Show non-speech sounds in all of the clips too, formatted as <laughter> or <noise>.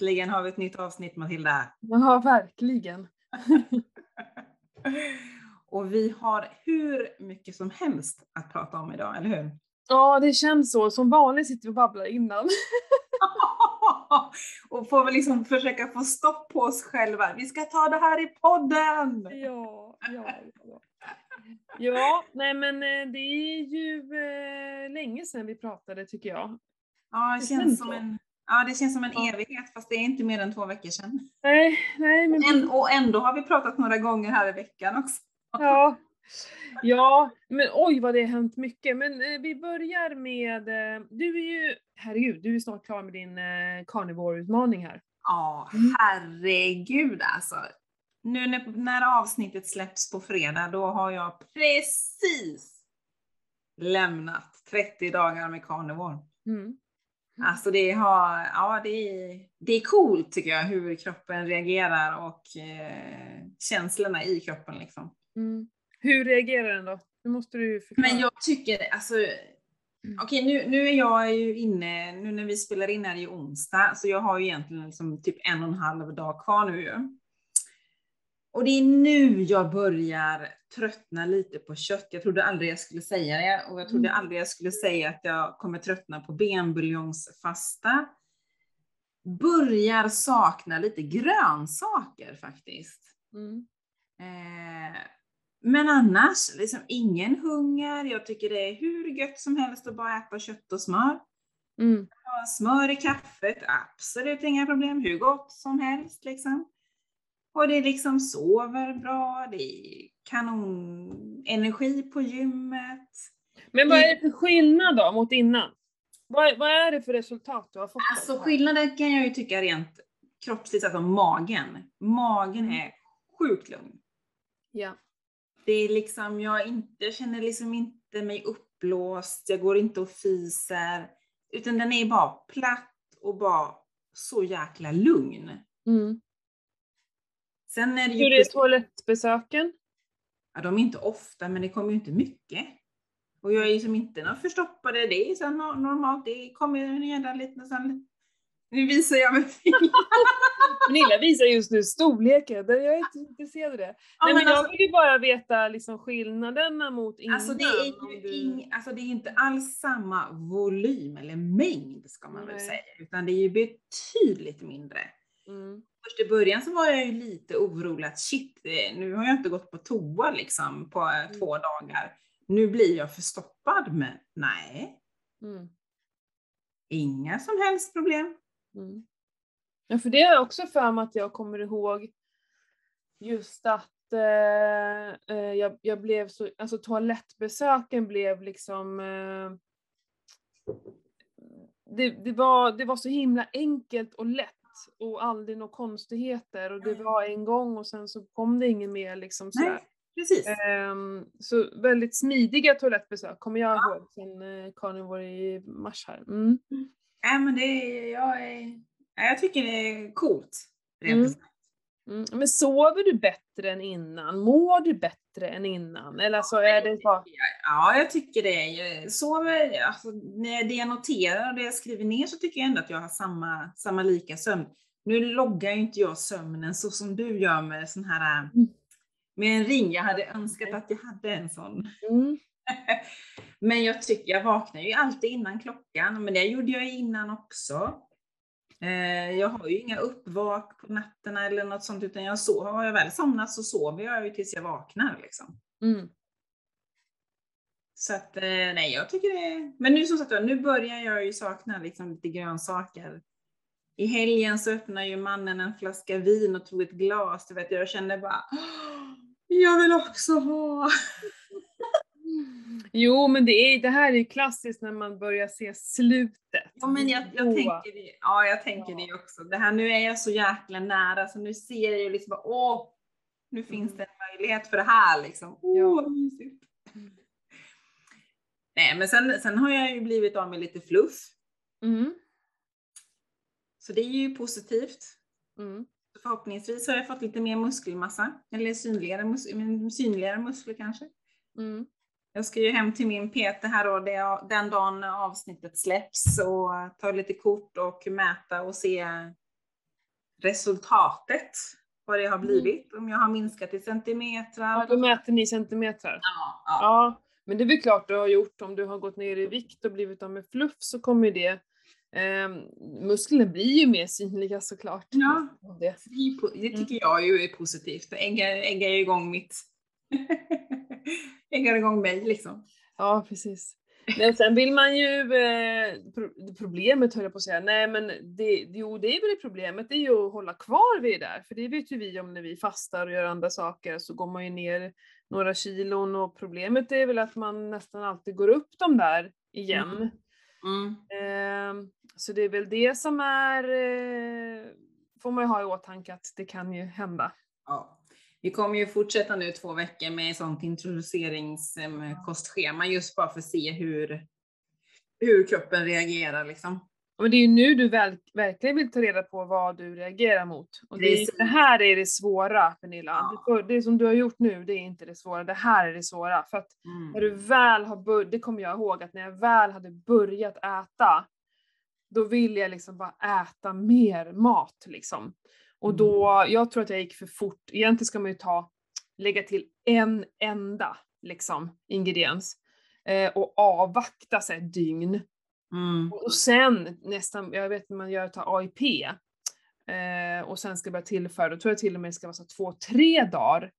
Äntligen har vi ett nytt avsnitt Matilda. Ja, verkligen. <laughs> och vi har hur mycket som helst att prata om idag, eller hur? Ja, det känns så. Som vanligt sitter vi och babblar innan. <laughs> och får väl liksom försöka få stopp på oss själva. Vi ska ta det här i podden! Ja, ja, ja. Ja, nej men eh, det är ju eh, länge sedan vi pratade tycker jag. Ja, det, det känns som en Ja, det känns som en evighet fast det är inte mer än två veckor sedan. Nej, nej. Men... En, och ändå har vi pratat några gånger här i veckan också. Ja, ja men oj vad det har hänt mycket. Men eh, vi börjar med, eh, du är ju, herregud, du är snart klar med din eh, carnivore-utmaning här. Ja, mm. herregud alltså. Nu när, när avsnittet släpps på fredag, då har jag precis lämnat 30 dagar med carnivore. Mm. Alltså det, har, ja, det, är, det är coolt tycker jag hur kroppen reagerar och eh, känslorna i kroppen. Liksom. Mm. Hur reagerar den då? Nu måste du förklara. Men jag tycker, alltså, mm. okej okay, nu, nu är jag ju inne, nu när vi spelar in här i onsdag, så jag har ju egentligen liksom typ en och en halv dag kvar nu ju. Och det är nu jag börjar tröttna lite på kött. Jag trodde aldrig jag skulle säga det och jag trodde mm. aldrig jag skulle säga att jag kommer tröttna på benbuljongsfasta. Börjar sakna lite grönsaker faktiskt. Mm. Eh, men annars, liksom ingen hunger. Jag tycker det är hur gött som helst att bara äta kött och smör. Mm. Smör i kaffet, absolut inga problem. Hur gott som helst liksom. Och det liksom sover bra, det är kanon energi på gymmet. Men vad är det för skillnad då mot innan? Vad, vad är det för resultat du har fått? Alltså skillnaden kan jag ju tycka rent kroppsligt, alltså magen. Magen är sjukt lugn. Ja. Det är liksom, jag, inte, jag känner liksom inte mig uppblåst, jag går inte och fiser. Utan den är bara platt och bara så jäkla lugn. Mm. Sen är det ju Hur är toalettbesöken? Ja, de är inte ofta, men det kommer ju inte mycket. Och jag är ju som inte någon förstoppade, det är så normalt, det kommer redan lite sen. Nu visar jag med <laughs> Pernilla visar just nu storleken, jag är inte intresserad av det. Ja, Nej, men, men alltså, jag vill ju bara veta liksom skillnaderna mot innan. Alltså det är ju du... ing, alltså det är inte alls samma volym eller mängd ska man Nej. väl säga, utan det är ju betydligt mindre. Mm först i början så var jag ju lite orolig att shit, eh, nu har jag inte gått på toa liksom på mm. två dagar. Nu blir jag förstoppad, men nej. Mm. Inga som helst problem. Mm. Ja, för det är också för mig att jag kommer ihåg just att eh, eh, jag, jag, blev så, alltså toalettbesöken blev liksom eh, det, det, var, det var så himla enkelt och lätt och aldrig några konstigheter och det var en gång och sen så kom det inget mer liksom sådär. Nej, precis. Um, så väldigt smidiga toalettbesök kommer jag ja. ihåg sen uh, carnivore i mars här. Mm. Ja men det jag är, jag tycker det är coolt. Mm. Mm. Men sover du bättre än innan? Mår du bättre än innan? Eller så är det bara... Ja, jag tycker det. Jag sover, alltså, när det jag noterar och det jag skriver ner så tycker jag ändå att jag har samma, samma lika sömn. Nu loggar ju inte jag sömnen så som du gör med sån här mm. med en ring. Jag hade önskat att jag hade en sån. Mm. <laughs> men jag tycker, jag vaknar ju alltid innan klockan, men det gjorde jag innan också. Eh, jag har ju inga uppvak på nätterna eller något sånt, utan jag så, har jag väl somnat så sover jag ju tills jag vaknar. Liksom. Mm. Så att, eh, nej, jag tycker det Men nu som sagt nu börjar jag ju sakna liksom lite grönsaker. I helgen så öppnade ju mannen en flaska vin och tog ett glas. Du vet, jag kände bara, jag vill också ha. <laughs> Jo, men det, är, det här är klassiskt när man börjar se slutet. Ja, men jag, jag tänker, det, ja, jag tänker ja. det också. Det här, nu är jag så jäkla nära, så nu ser jag ju liksom bara, åh, nu finns det en möjlighet för det här liksom. Åh, ja. mysigt. Nej, men sen, sen har jag ju blivit av med lite fluff. Mm. Så det är ju positivt. Mm. Förhoppningsvis har jag fått lite mer muskelmassa, eller synligare, mus synligare muskler kanske. Mm. Jag ska ju hem till min PT här då, den dagen avsnittet släpps och ta lite kort och mäta och se resultatet, vad det har Mm. blivit, om jag har minskat i centimeter. Ja, då mäter ni centimeter. Ja, ja. Ja, men det är väl klart du har gjort. Om du har gått ner i vikt och blivit av med fluff så kommer ju det eh, musklerna blir ju mer synliga såklart. Ja. Det. Det tycker jag ju är positivt. Det äggar, äggar ju igång mitt... äggar igång mig liksom. Ja, precis. Men sen vill man ju, eh, pro- problemet höll jag på att säga, nej men det, jo det är väl det problemet, det är ju att hålla kvar vid det där, för det vet ju vi om när vi fastar och gör andra saker så går man ju ner några kilon och problemet är väl att man nästan alltid går upp de där igen. Mm. Ehm, så det är väl det som är, eh, får man ju ha i åtanke att det kan ju hända. Ja. Vi kommer ju fortsätta nu två veckor med ett sånt introduceringskostschema just bara för att se hur, hur kroppen reagerar liksom. Men det är ju nu du väl, verkligen vill ta reda på vad du reagerar mot. Och det, är, det här är det svåra Pernilla. Ja. Det, som du har gjort nu, det är inte det svåra. Det här är det svåra. För att Mm. när du väl har börjat, det kommer jag ihåg, att när jag väl hade börjat äta, då ville jag liksom bara äta mer mat liksom. Och då, jag tror att jag gick för fort. Egentligen ska man ju ta, lägga till en enda liksom ingrediens. Eh, och avvakta sig ett dygn. Mm. Och sen nästan, jag vet när man gör tar AIP eh, och sen ska börja tillföra, då tror jag till och med det ska vara så två, tre dagar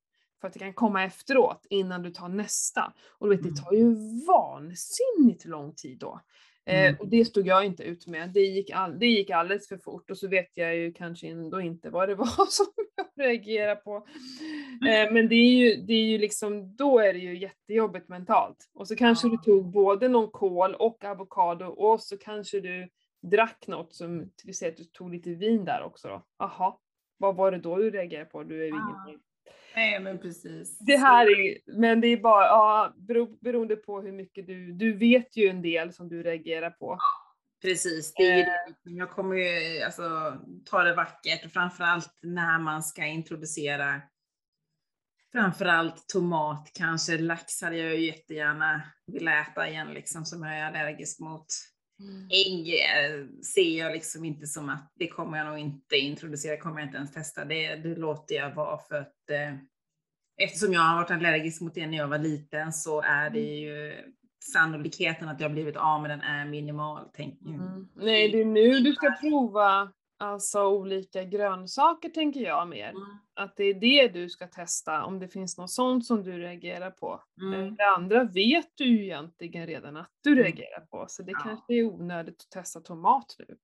för att det kan komma efteråt innan du tar nästa. Och du vet, Mm. det tar ju vansinnigt lång tid då. Eh, Mm. och det stod jag inte ut med. Det gick, all, det gick alldeles för fort och så vet jag ju kanske ändå inte vad det <laughs> var som jag reagerade på. Eh, men det är, ju, det är ju liksom, då är det ju jättejobbigt mentalt. Och så kanske du tog både någon kål och avokado och så kanske du drack något som, till vi säger att du tog lite vin där också då. Jaha, vad var det då du reagerade på? Du är ju ingen... Nej men precis. Det här är, men det är bara, ja, bero, beroende på hur mycket du, du vet ju en del som du reagerar på. Precis, det är ju Eh. det. Jag kommer ju alltså, ta det vackert och framförallt när man ska introducera framförallt tomat, kanske lax hade jag ju jättegärna velat äta igen liksom som jag är allergisk mot. Ägg eh, ser jag liksom inte som att det kommer jag nog inte introducera, kommer jag inte ens testa. Det, det låter jag vara för att eh, eftersom jag har varit allergisk mot det när jag var liten så är det ju sannolikheten att jag blivit av med den är minimal. Tänk, Mm. Nej, det är nu du ska prova alltså olika grönsaker tänker jag mer. Mm. Att det är det du ska testa, om det finns något sånt som du reagerar på. Mm. Det andra vet du ju egentligen redan att du Mm. reagerar på, så det Ja. kanske är onödigt att testa tomat nu.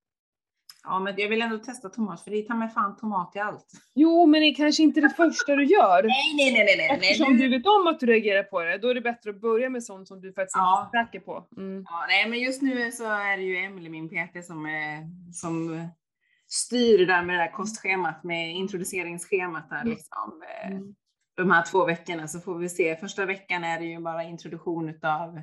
Ja, men jag vill ändå testa tomat för det tar mig fan tomat i allt. Jo, men det är kanske inte det första du gör. <laughs> Nej, nej, nej, nej, nej. Eftersom du vet om att du reagerar på det, då är det bättre att börja med sånt som du faktiskt Ja. är säker på. Mm. Ja, nej, men just nu så är det ju Emelie, min PT, som, som styr det där med det där kostschemat, med introduceringsschemat där Mm. liksom. Eh, Mm. De här två veckorna så får vi se. Första veckan är det ju bara introduktion utav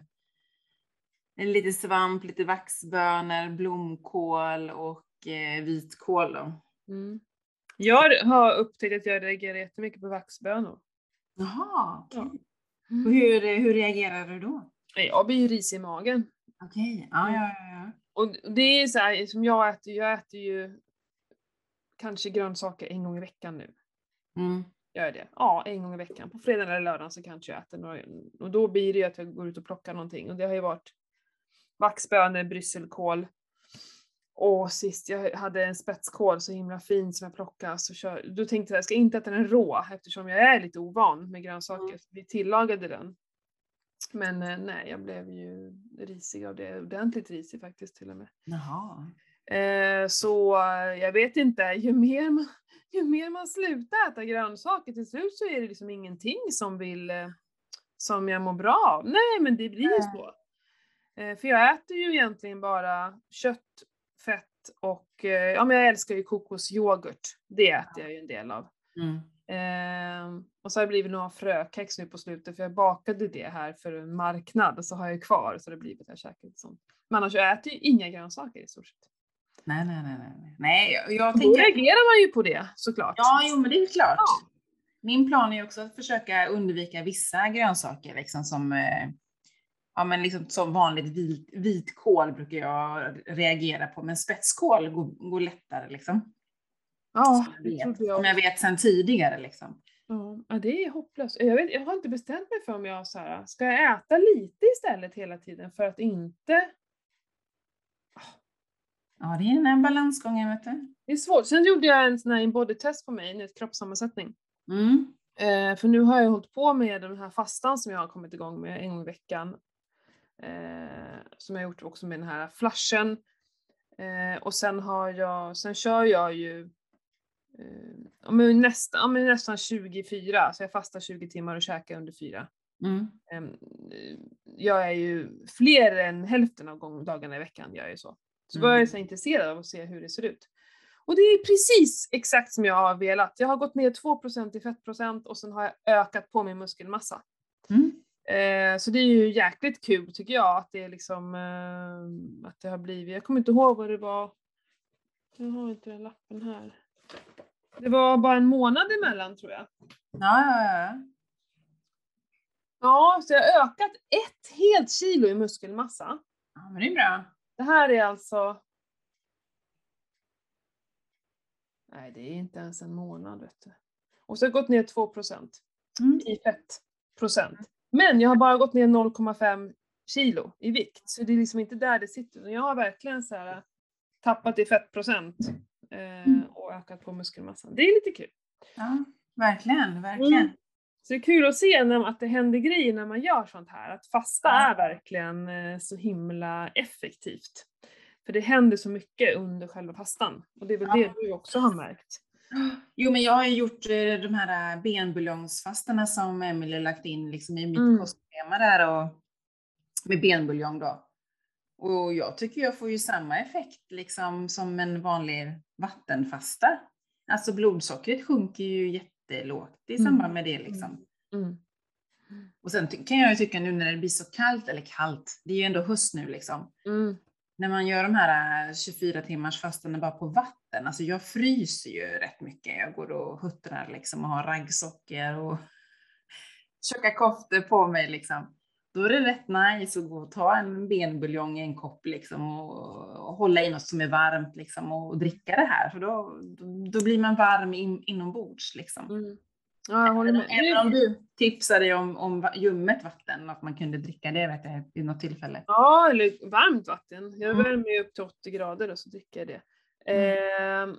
lite svamp, lite vaxbönor, blomkål och eh, vitkål då. Mm. Jag har upptäckt att jag reagerar jättemycket på vaxbönor. Jaha, okej. Ja. Och hur, hur reagerar du då? Jag blir ju risig i magen. Okej, ja, ja, ja. ja. Och det är så här, som jag äter, jag äter ju kanske grönsaker en gång i veckan nu. Mm. Gör jag det? Ja, en gång i veckan. På fredag eller lördag så kanske jag äter några, och då blir det ju att jag går ut och plockar någonting. Och det har ju varit vaxbönor, brysselkål. Och sist jag hade en spetskål så himla fin som jag plockade, så kör, då tänkte jag jag ska inte äta den rå eftersom jag är lite ovan med grönsaker. Mm. Vi tillagade den. Men eh, nej, jag blev ju risig av det. Ordentligt risig faktiskt till och med. Jaha. Eh, så jag vet inte, ju mer, man, ju mer man slutar äta grönsaker till slut så är det liksom ingenting som vill, eh, som jag mår bra av. Nej men det blir ju så. Eh, för jag äter ju egentligen bara kött, fett och, eh, ja men jag älskar ju kokosyoghurt. Det äter jag ju en del av. Mm. Eh, och så har det blivit några frökex nu på slutet för jag bakade det här för en marknad och så har jag kvar så det har blivit att jag lite sånt. Men annars jag äter ju inga grönsaker i stort sett. Nej, nej, nej, nej. Nej, jag, jag Då tänker... reagerar man ju på det såklart. Ja, jo, men det är klart. Ja. Min plan är också att försöka undvika vissa grönsaker, liksom som, eh, ja, men liksom som vanligt vit, vitkål brukar jag reagera på, men spetskål går, går lättare liksom. Ja, som det jag trodde vet, jag som jag vet sedan tidigare. Liksom. Ja, det är hopplöst. Jag, vet, jag har inte bestämt mig för om jag så här, ska jag äta lite istället hela tiden för att inte... Ja, det är en balansgång, vet du. Det är svårt. Sen gjorde jag en sån här body-test på mig, en kroppssammansättning. Mm. Eh, för nu har jag hållit på med den här fastan som jag har kommit igång med en gång i veckan. Eh, som jag gjort också med den här flashen. Eh, och sen har jag, sen kör jag ju eh, men nästan, ja, men nästan 24, så jag fastar 20 timmar och käkar under 4. Mm. Ehm, Jag är ju fler än hälften av gång, dagarna i veckan, jag är så. Så var jag Mm. så intresserad av att se hur det ser ut. Och det är precis exakt som jag har velat. Jag har gått ner 2% i fettprocent och sen har jag ökat på min muskelmassa. Mm. Eh, så det är ju jäkligt kul tycker jag att det är liksom, eh, att det har blivit, jag kommer inte ihåg vad det var, jag har inte den lappen här. Det var bara en månad emellan tror jag. Ja, ja, ja. Ja, så jag har ökat ett helt kilo i muskelmassa. ja, men det är bra. Det här är alltså... Nej, det är inte ens en månad vet du. Och så har jag gått ner 2% Mm. i fettprocent. Men jag har bara gått ner 0,5 kilo i vikt, så det är liksom inte där det sitter. Jag har verkligen så här tappat i fettprocent eh, och ökat på muskelmassan. Det är lite kul. Ja, verkligen, verkligen. Mm. Så det är kul att se när, att det händer grejer när man gör sånt här. Att fasta Ja. är verkligen eh, så himla effektivt. För det händer så mycket under själva fastan. Och det är väl Ja. det du också har märkt. Jo, men jag har ju gjort eh, de här benbuljongsfastarna som Emelie lagt in liksom i mitt Mm. kostschema där och med benbuljong då. Och jag tycker jag får ju samma effekt liksom som en vanlig vattenfasta. Alltså blodsockret sjunker ju jättelågt i Mm. samband med det liksom. Mm. Och sen kan jag ju tycka nu när det blir så kallt, eller kallt, det är ju ändå höst nu liksom. Mm. När man gör de här eh, 24 timmars fastan bara på vatten, alltså jag fryser ju rätt mycket. Jag går och huttrar liksom och har raggsockor och <laughs> tjocka koftor på mig liksom. Då är det rätt nice att gå och ta en benbuljong i en kopp liksom och, och hålla i något som är varmt liksom och dricka det här. För då, då, då blir man varm in, inombords liksom. Mm. Ja, jag håller med. Även om du tipsade om, om ljummet vatten, att man kunde dricka det vet jag, vid något tillfälle. Ja, eller varmt vatten. Jag Mm. värmer ju upp till 80 grader och så dricker jag det. Mm. Ehm,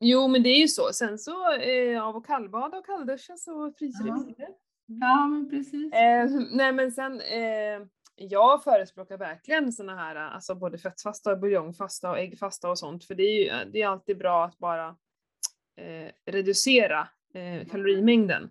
jo, men det är ju så. Sen så eh, av att kallbada och kallduscha så fryser det mindre. Ja, men precis. Eh, nej men sen, eh, jag förespråkar verkligen såna här, alltså både fettfasta, buljongfasta och äggfasta och sånt, för det är ju det är alltid bra att bara eh, reducera eh, kalorimängden.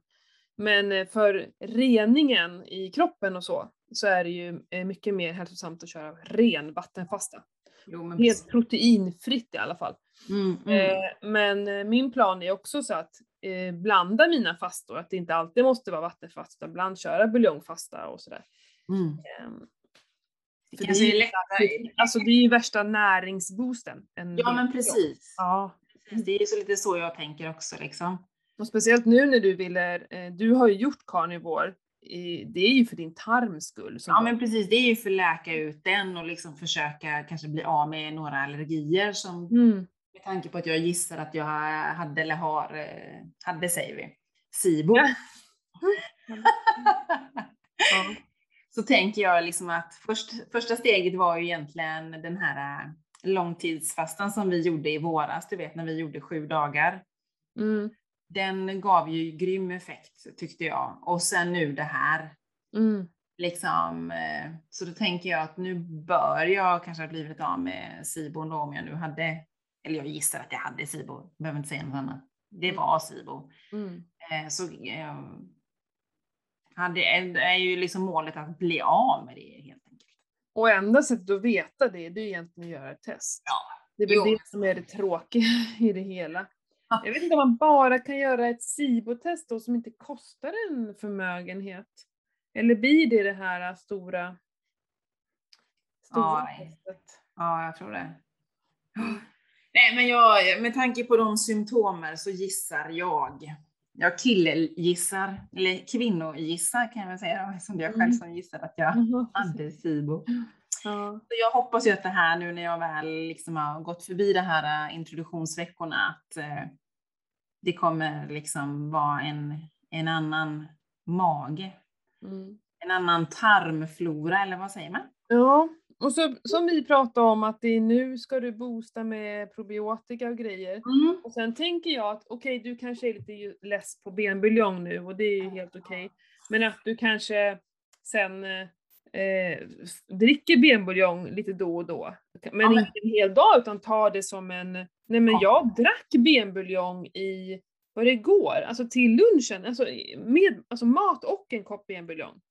Men eh, för reningen i kroppen och så, så är det ju eh, mycket mer hälsosamt att köra ren vattenfasta. Jo, Helt proteinfritt i alla fall. Mm, mm. Eh, men eh, min plan är också så att eh, blanda mina fastor, att det inte alltid måste vara vattenfast, utan ibland köra buljongfasta och sådär. Mm. Ehm, Det det är ju lättare. Alltså det är ju värsta näringsboosten. en Ja, men precis. Ja. Det är ju så lite så jag tänker också liksom. Och speciellt nu när du ville, eh, du har ju gjort carnivore, i- det är ju för din tarms skull. Ja, men precis. Det är ju för att läka ut den och liksom försöka kanske bli av med några allergier som Mm. Tanke på att jag gissar att jag hade eller har, eh, hade säger vi, SIBO. Ja. <laughs> Ja. Så tänker jag liksom att först, första steget var ju egentligen den här eh, långtidsfastan som vi gjorde i våras, du vet när vi gjorde sju dagar. Mm. Den gav ju grym effekt tyckte jag. Och sen nu det här. Mm. Liksom, eh, så då tänker jag att nu bör jag kanske ha blivit av med SIBO då om jag nu hade, eller jag gissar att jag hade SIBO, behöver inte säga något annat. Det var SIBO. Mm. Eh, Så eh, hade, är ju liksom målet att bli av med det helt enkelt. Och enda sättet att veta det, det är egentligen att göra ett test. Ja. Det är väl det som är det tråkiga <laughs> i det hela. Ja. Jag vet inte om man bara kan göra ett SIBO-test då som inte kostar en förmögenhet. Eller blir det det här stora, stora Ja. testet? Ja, jag tror det. Nej, men jag, med tanke på de symptomer så gissar jag, jag killgissar, eller kvinnogissar kan jag säga är jag själv Mm. som gissar att jag Jaha, <laughs> hade SIBO. Så jag hoppas ju att det här nu när jag väl liksom har gått förbi de här äh, introduktionsveckorna, att eh, det kommer liksom vara en, en annan mage, Mm. en annan tarmflora, eller vad säger man? Ja, och så, som vi pratade om att det är nu ska du boosta med probiotika och grejer. Mm. Och sen tänker jag att okej, du kanske är lite less på benbuljong nu och det är ju helt okej. Men att du kanske sen eh, dricker benbuljong lite då och då. Men Ja, men- inte en hel dag utan tar det som en... Nej men Ja. jag drack benbuljong i, vad det går, alltså till lunchen. Alltså, med, alltså mat och en kopp benbuljong.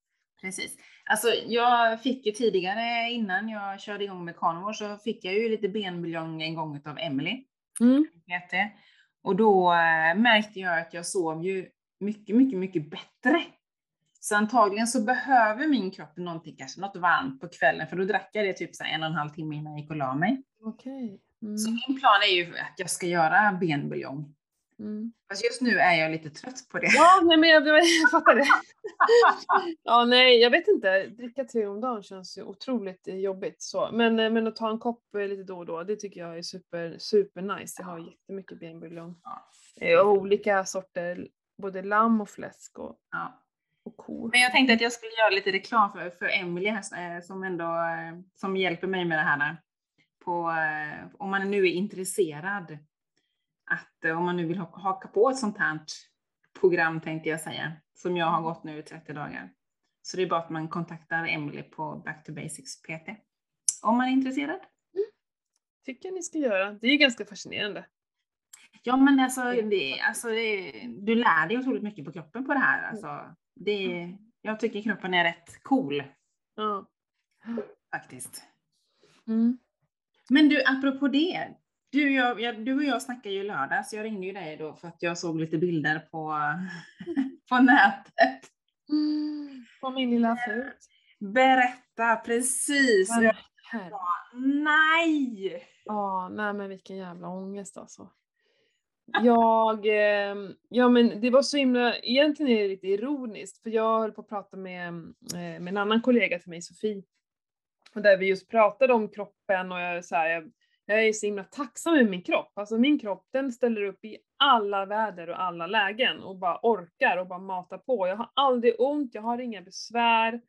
Precis. Alltså jag fick ju tidigare innan jag körde igång med carnivore så fick jag ju lite benbuljong en gång av Emily. Mm. Och då eh, märkte jag att jag sov ju mycket, mycket, mycket bättre. Så antagligen så behöver min kropp någonting, kanske något varmt på kvällen, för då drack jag det typ så en och en halv timme innan jag gick och la mig. Okej. Mm. Så min plan är ju att jag ska göra benbuljong. Mm. Fast just nu är jag lite trött på det. Ja, nej, men jag, jag fattar det. <laughs> Ja, nej, jag vet inte. Dricka te om dagen känns ju otroligt eh, jobbigt. Så. Men, eh, men att ta en kopp eh, lite då och då, det tycker jag är super, super nice. Jag har jättemycket benbuljong. Ja. Och olika sorter, både lamm och fläsk och, Ja. och ko. Men jag tänkte att jag skulle göra lite reklam för, för Emily här, som ändå som hjälper mig med det här. där. På, om man nu är intresserad, att eh, om man nu vill ha- haka på ett sånt här program tänkte jag säga, som jag har gått nu i 30 dagar. Så det är bara att man kontaktar Emily på Back to Basics PT. Om man är intresserad. tycker jag ni ska göra. Det är ju ganska fascinerande. Ja men alltså, det, alltså det, du lär dig otroligt mycket på kroppen på det här. Alltså, det, jag tycker kroppen är rätt cool Ja. faktiskt. Mm. Men du, apropå det. Du, jag, jag, du och jag snackade ju i lördags. Jag ringde ju dig då för att jag såg lite bilder på, <laughs> på nätet. Mm. På min lilla fot. Berätta precis. Men Jag, nej! Ja, nej men vilken jävla ångest alltså. Jag, eh, ja men det var så himla, egentligen är det lite ironiskt för jag höll på att prata med, eh, med en annan kollega till mig, Sofie. Och där vi just pratade om kroppen och jag, så här, jag, jag är så himla tacksam med min kropp. Alltså min kropp den ställer upp i alla väder och alla lägen och bara orkar och bara matar på. Jag har aldrig ont, jag har inga besvär.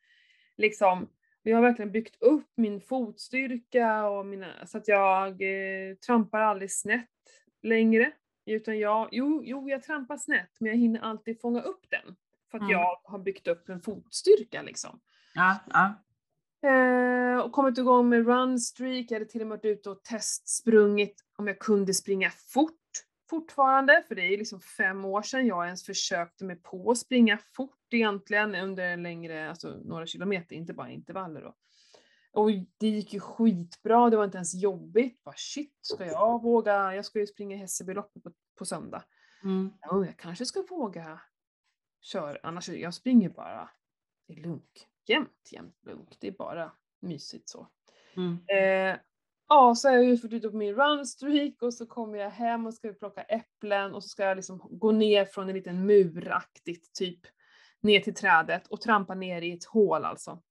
Liksom, jag har verkligen byggt upp min fotstyrka och mina, så att jag eh, trampar aldrig snett längre. Utan jag, jo, jo, jag trampar snett men jag hinner alltid fånga upp den. För att Mm. jag har byggt upp en fotstyrka liksom. Ja, ja. Eh, och kommit igång med runstreak, jag hade till och med varit ute och testsprungit om jag kunde springa fort fortfarande, för det är ju liksom fem år sedan jag ens försökte mig på att springa fort egentligen under längre, alltså några kilometer, inte bara intervaller då. Och det gick ju skitbra, det var inte ens jobbigt. Bara shit, ska jag våga? Jag ska ju springa Hässelbyloppet på, på söndag. Mm. Ja, jag kanske ska våga köra, annars jag springer bara i lunk. Jämt, jämt lunk. Det är bara mysigt så. Mm. Eh, ja, så har jag ju fått ut på min runstreak och så kommer jag hem och ska plocka äpplen och så ska jag liksom gå ner från en liten muraktigt typ ner till trädet och trampa ner i ett hål alltså.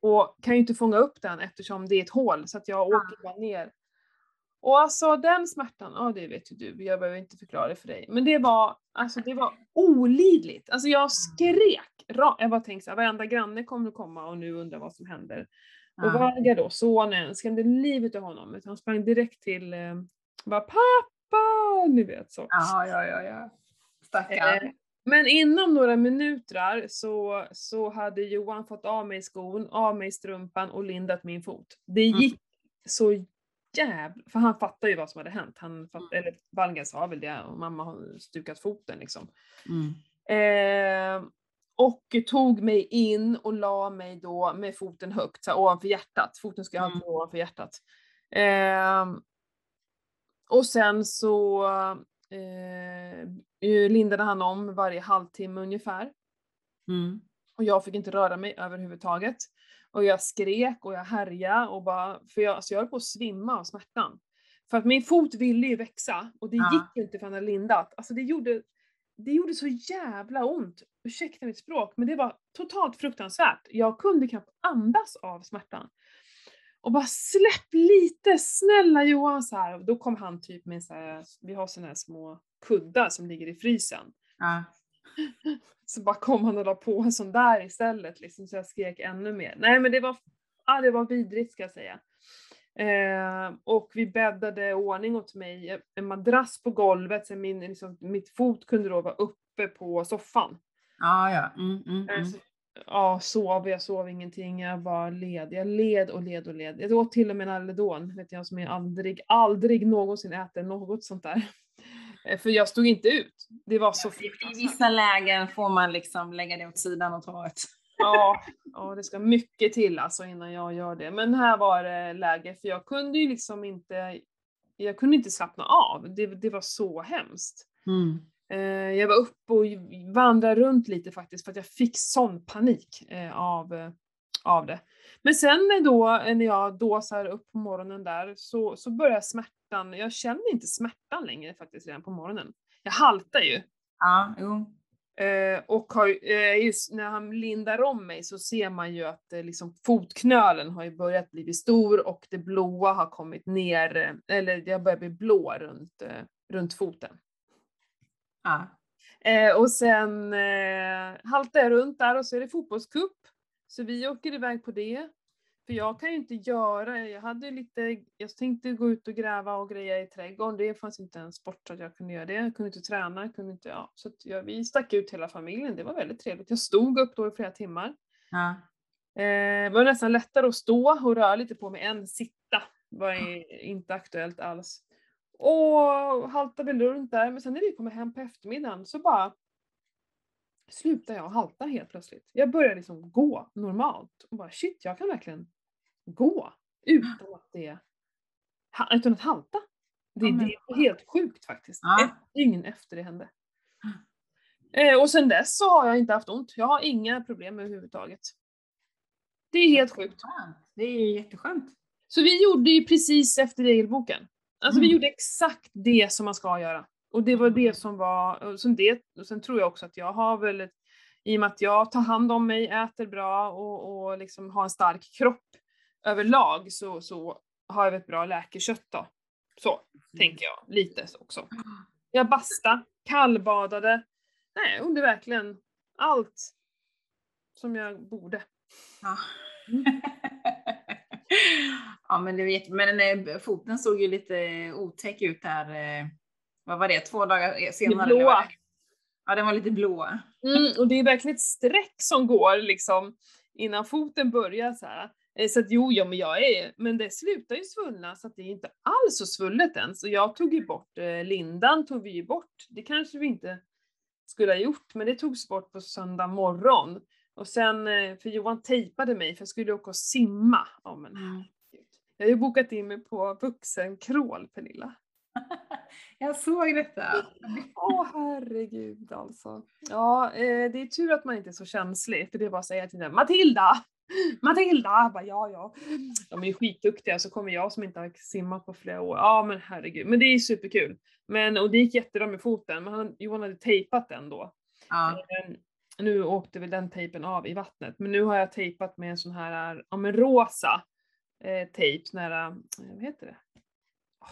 Och kan ju inte fånga upp den eftersom det är ett hål så att jag åker bara ner. Och alltså den smärtan, ja det vet ju du, jag behöver inte förklara det för dig. Men det var, alltså det var olidligt. Alltså jag skrek. Jag bara tänkte såhär, varenda granne kommer att komma och nu undrar vad som händer. Och Ja. Varga då, sonen, skrämde livet ur honom. Utan Han sprang direkt till, eh, bara pappa, ni vet så. Ja, ja, ja, ja. Stackarn. Eh, Men inom några minuter så, så hade Johan fått av mig skon, av mig strumpan och lindat min fot. Det Mm. gick så jävla... För han fattar ju vad som hade hänt. Han fatt, Mm. eller Valgen sa väl det, och mamma har stukat foten liksom. Mm. Eh, och tog mig in och la mig då med foten högt, så här, ovanför hjärtat. Foten ska alltid vara ovanför hjärtat. Eh, och sen så eh, lindade han om varje halvtimme ungefär. Mm. Och jag fick inte röra mig överhuvudtaget. Och jag skrek och jag härjade och bara, för jag, alltså jag höll på att svimma av smärtan. För att min fot ville ju växa och det Ja. gick ju inte för han hade lindat. Alltså det gjorde det gjorde så jävla ont, ursäkta mitt språk, men det var totalt fruktansvärt. Jag kunde knappt andas av smärtan. Och bara släpp lite, snälla Johan så här. Och då kom han typ med så här, vi har såna här små kuddar som ligger i frysen. Ja. <laughs> Så bara kom han och la på en sån där istället liksom, så jag skrek ännu mer. Nej men det var, ja, det var vidrigt ska jag säga. Eh, och vi bäddade i ordning åt mig en madrass på golvet, så min, liksom, mitt fot kunde då vara uppe på soffan. Ja, ja. Mm, mm, Eh, mm. så- Ja, sov, jag sov ingenting, jag bara led. Jag led och led och led. Jag åt till och med en Alvedon, vet jag, som jag aldrig, aldrig någonsin äter något sånt där. Eh, För jag stod inte ut. Det var så I, I fruktansvärt. vissa lägen får man liksom lägga det åt sidan och ta ett. Ja, <laughs> ja, det ska mycket till alltså innan jag gör det. Men här var det läge, för jag kunde ju liksom inte, jag kunde inte slappna av. Det, det var så hemskt. Mm. Eh, jag var uppe och vandrade runt lite faktiskt för att jag fick sån panik eh, av, av det. Men sen när då, när jag dåsar upp på morgonen där så, så börjar smärtan, jag känner inte smärtan längre faktiskt redan på morgonen. Jag haltar ju. Ja, jo. Eh, och har, eh, just när han lindar om mig så ser man ju att eh, liksom fotknölen har ju börjat bli stor och det blåa har kommit ner, eh, eller det har börjat bli blå runt, eh, runt foten. Ja. Eh, och sen haltar jag runt där och så är det fotbollscup. Så vi åker iväg på det. För jag kan ju inte göra, jag hade lite, jag tänkte gå ut och gräva och greja i trädgården, det fanns inte en sport att jag kunde göra det. Jag kunde inte träna, jag kunde inte, ja. Så jag, vi stack ut hela familjen, det var väldigt trevligt. Jag stod upp då i flera timmar. Ja. Eh, det var nästan lättare att stå och röra lite på mig än sitta. var i- inte aktuellt alls. Och haltade väl runt där, men sen när vi kommer hem på eftermiddagen så bara slutar jag halta helt plötsligt. Jag börjar liksom gå normalt och bara shit, jag kan verkligen gå utan <gasps> att det utan att halta. Det, Ja, men- det är helt sjukt faktiskt. Ja. Ett dygn efter det hände. <gasps> Eh, och sen dess så har jag inte haft ont. Jag har inga problem överhuvudtaget. Det är helt sjukt. Det är jätteskönt. Så vi gjorde ju precis efter regelboken. Alltså vi Mm. gjorde exakt det som man ska göra. Och det var det som var, sen, det, och sen tror jag också att jag har väl, i och med att jag tar hand om mig, äter bra och, och liksom har en stark kropp överlag så, så har jag ett bra läkekött då. Så tänker jag lite också. <gasps> Jag basta, kallbadade. Nej, jag gjorde verkligen allt som jag borde. Ja. Mm. <laughs> ja men det vet, men eh, foten såg ju lite otäck ut här. eh, Vad var det? Två dagar senare? eller blåa. Ja, den var lite blå. Mm, och det är verkligen ett streck som går liksom innan foten börjar så här. Eh, Så att jo, ja, men jag är, men det slutar ju svullna så att det är inte alls så svullet ens. Och jag tog ju bort, eh, lindan tog vi ju bort. Det kanske vi inte skulle ha gjort, men det togs bort på söndag morgon. Och sen, eh, för Johan tejpade mig för jag skulle åka och simma. Ja men herregud. Jag har ju bokat in mig på vuxenkrål, Pernilla. <laughs> Jag såg detta. Åh herregud alltså. Ja, det är tur att man inte är så känslig, för det är bara att säga till den Matilda! Matilda! Bara, ja, ja. De är ju skitduktiga, så kommer jag som inte har simmat på flera år. Ja men herregud, men det är superkul. Men, och det gick jättebra med foten, men han, Johan hade tejpat den då. Ja. Eh, Nu åkte väl den tejpen av i vattnet, men nu har jag tejpat med en sån här, ja men rosa eh, tejp, sån här, eh, vad heter det? Oh.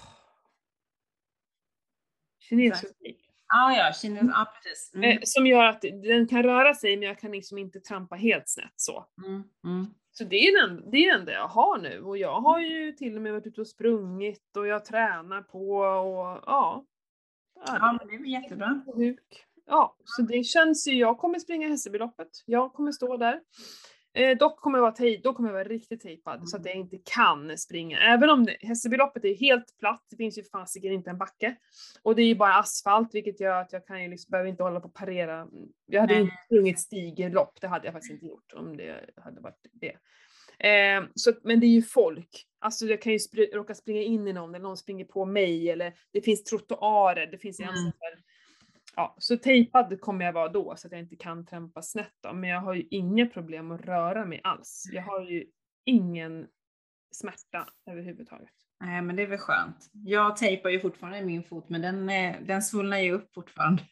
Kinesiotejp. Ja, ja, kines, ja precis. Mm. Eh, som gör att den kan röra sig men jag kan liksom inte trampa helt snett så. Mm. Mm. Så det är den, det är den jag har nu och jag har ju till och med varit ute och sprungit och jag tränar på och ja. Ja, men det är väl jättebra. Ja, så det känns ju, jag kommer springa Hässelbyloppet. Jag kommer stå där. Eh, dock kommer jag vara, tej, då kommer jag vara riktigt tejpad så att jag inte kan springa. Även om Hässelbyloppet är helt platt, det finns ju fasiken inte en backe. Och det är ju bara asfalt vilket gör att jag kan ju liksom, behöver inte hålla på och parera. Jag hade Nej. inte sprungit stigerlopp, det hade jag faktiskt inte gjort om det hade varit det. Eh, så, att- men det är ju folk. Alltså jag kan ju spr- råka springa in i någon eller någon springer på mig eller det finns trottoarer, det finns Mm. Ja, så tejpad kommer jag vara då så att jag inte kan trampa snett då. Men jag har ju inga problem att röra mig alls. Jag har ju ingen smärta överhuvudtaget. Nej, men det är väl skönt. Jag tejpar ju fortfarande min fot, men den, eh, den svullnar ju upp fortfarande.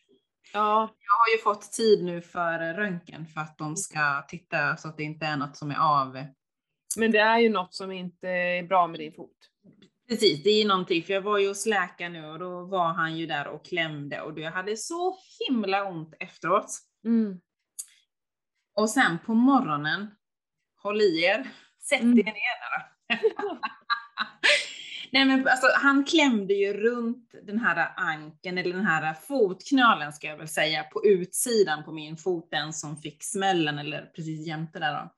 Ja. Jag har ju fått tid nu för röntgen för att de ska titta så att det inte är något som är av. Men det är ju något som inte är bra med din fot. Precis, det är någonting, för jag var ju hos läkaren nu och då var han ju där och klämde och jag hade så himla ont efteråt. Mm. Och sen på morgonen, håll i er, sätt Mm. er ner. <laughs> Nej men alltså han klämde ju runt den här ankeln, eller den här fotknölen ska jag väl säga, på utsidan på min fot, den som fick smällen, eller precis jämte där då.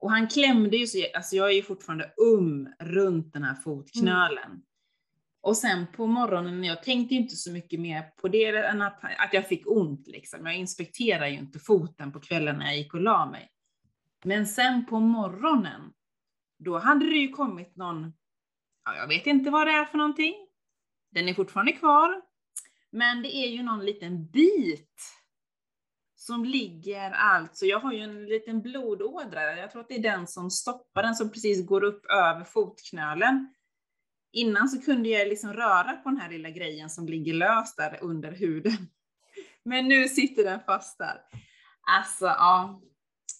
Och han klämde ju så, alltså jag är ju fortfarande um runt den här fotknölen. Och sen på morgonen, jag tänkte ju inte så mycket mer på det än att, att jag fick ont liksom. Jag inspekterade ju inte foten på kvällen när jag gick och la mig. Men sen på morgonen, då hade det ju kommit någon, ja, jag vet inte vad det är för någonting. Den är fortfarande kvar. Men det är ju någon liten bit som ligger alltså, jag har ju en liten blodådra, jag tror att det är den som stoppar den som precis går upp över fotknölen. Innan så kunde jag liksom röra på den här lilla grejen som ligger löst där under huden. <laughs> Men nu sitter den fast där. Alltså, ja.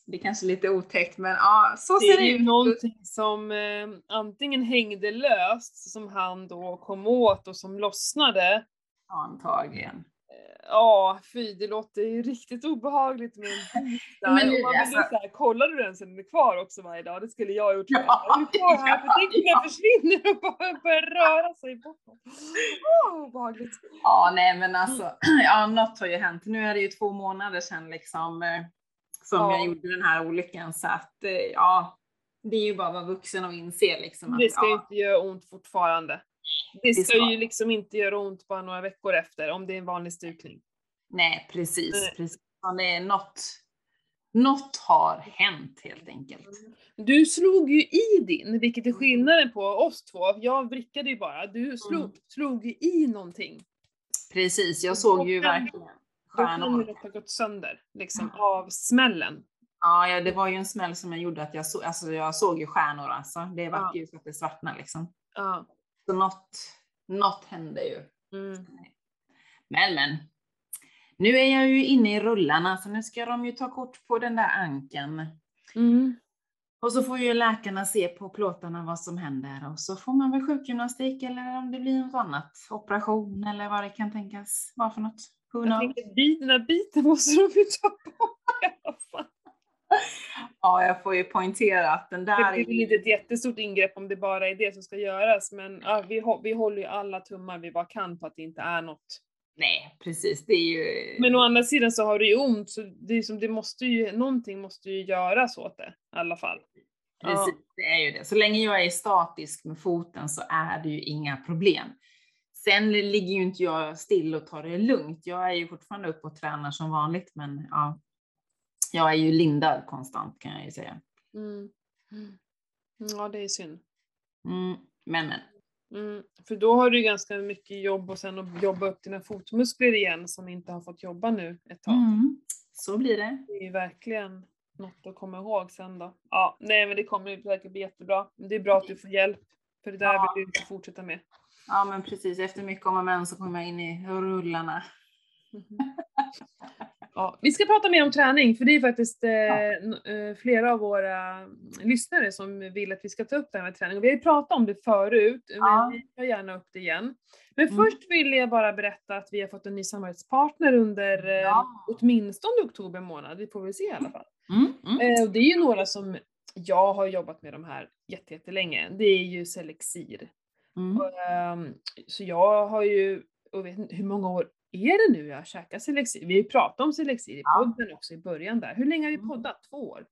Det är kanske lite otäckt, men ja, så Det ser är det ju ut. någonting som eh, antingen hängde löst, som han då kom åt och som lossnade. Antagligen. Ja, fy det låter ju riktigt obehagligt med en <laughs> bit där. Men och man alltså- så här, kollar du den sen den är kvar också varje dag? Det skulle jag ha gjort. Ja, Är du kvar här? För tänk om den försvinner och bara börjar röra sig bortåt. Åh, obehagligt. Ja, nej men alltså, <clears throat> ja, något har ju hänt. Nu är det ju två månader sedan liksom eh, som Ja. jag gjorde den här olyckan, så att eh, ja, det är ju bara att vara vuxen och inse liksom att Det ska ja, inte göra ont fortfarande. Det ska ska- ju liksom inte göra ont bara några veckor efter om det är en vanlig stukning. nej precis, precis. Det är något, något har hänt helt enkelt. Du slog ju i din, vilket är skillnaden på oss två. Jag vrickade ju bara. Du slog, Mm. slog ju i någonting. Precis, jag såg ju Då verkligen Då kan stjärnor. det ha gått sönder, liksom, av smällen. Ja, ja, det var ju en smäll som jag gjorde att jag, så, alltså, jag såg ju stjärnor alltså. Det var Ja. ju så att det svartnade liksom. Ja. Så något, något hände ju. Mm. Men men. Nu är jag ju inne i rullarna så nu ska de ju ta kort på den där ankeln. Mm. Och så får ju läkarna se på plåtarna vad som händer och så får man väl sjukgymnastik eller om det blir något annat. Operation eller vad det kan tänkas vara för något. Who Jag knows? tänker, bit- den här biten måste de ju ta bort i alla fall. <laughs> Ja, jag får ju poängtera att den Det där blir väl inte ett jättestort ingrepp om det bara är det som ska göras, men ja, vi, vi håller ju alla tummar vi bara kan på att det inte är något. Nej, precis. Det är ju... Men å andra sidan så har du ju ont, så det, är som, det måste ju, någonting måste ju göras åt det i alla fall. Precis, det är ju det. Så länge jag är statisk med foten så är det ju inga problem. Sen ligger ju inte jag still och tar det lugnt. Jag är ju fortfarande uppe och tränar som vanligt, men ja, jag är ju lindad konstant kan jag ju säga. Mm. Mm. Ja, det är synd. Mm, men men. Mm. För då har du ganska mycket jobb och sen att jobba upp dina fotmuskler igen som inte har fått jobba nu ett tag. Mm, så blir det. Det är ju verkligen något att komma ihåg sen då. Ja, nej men det kommer säkert bli jättebra. Det är bra att du får hjälp. För det där Ja. vill du inte fortsätta med. Ja, men precis. Efter mycket om och men så kommer jag in i rullarna. <laughs> Ja, vi ska prata mer om träning, för det är faktiskt eh, n- eh, flera av våra lyssnare som vill att vi ska ta upp det här med träning. Och vi har ju pratat om det förut, Ja. men vi tar gärna upp det igen. Men Mm. först vill jag bara berätta att vi har fått en ny samarbetspartner under eh, Ja. åtminstone oktober månad, vi får väl se i alla fall. Mm, mm. Eh, och det är ju några som jag har jobbat med de här jätte- jättelänge. Det är ju Selexir. Mm. Ehm, så jag har ju, och vet inte, hur många år är det nu jag har käkat Selexir? Vi pratat om Selexir i Ja. podden också i början där. Hur länge har vi Mm. poddat? Två år?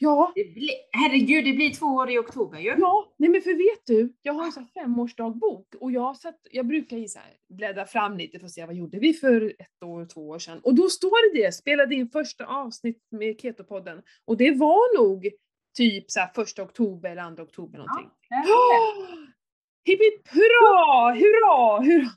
Ja, Det blir, herregud, det blir två år i oktober ju. ja, nej men för vet du, jag har en sån femårsdagbok och jag, sett, jag brukar ju så bläddra fram lite för att se vad gjorde vi för ett år, två år sedan. Och då står det det, spelade in första avsnitt med Ketopodden och det var nog typ så första oktober eller andra oktober någonting. det. <gasps> Hipp hipp hurra, hurra, hurra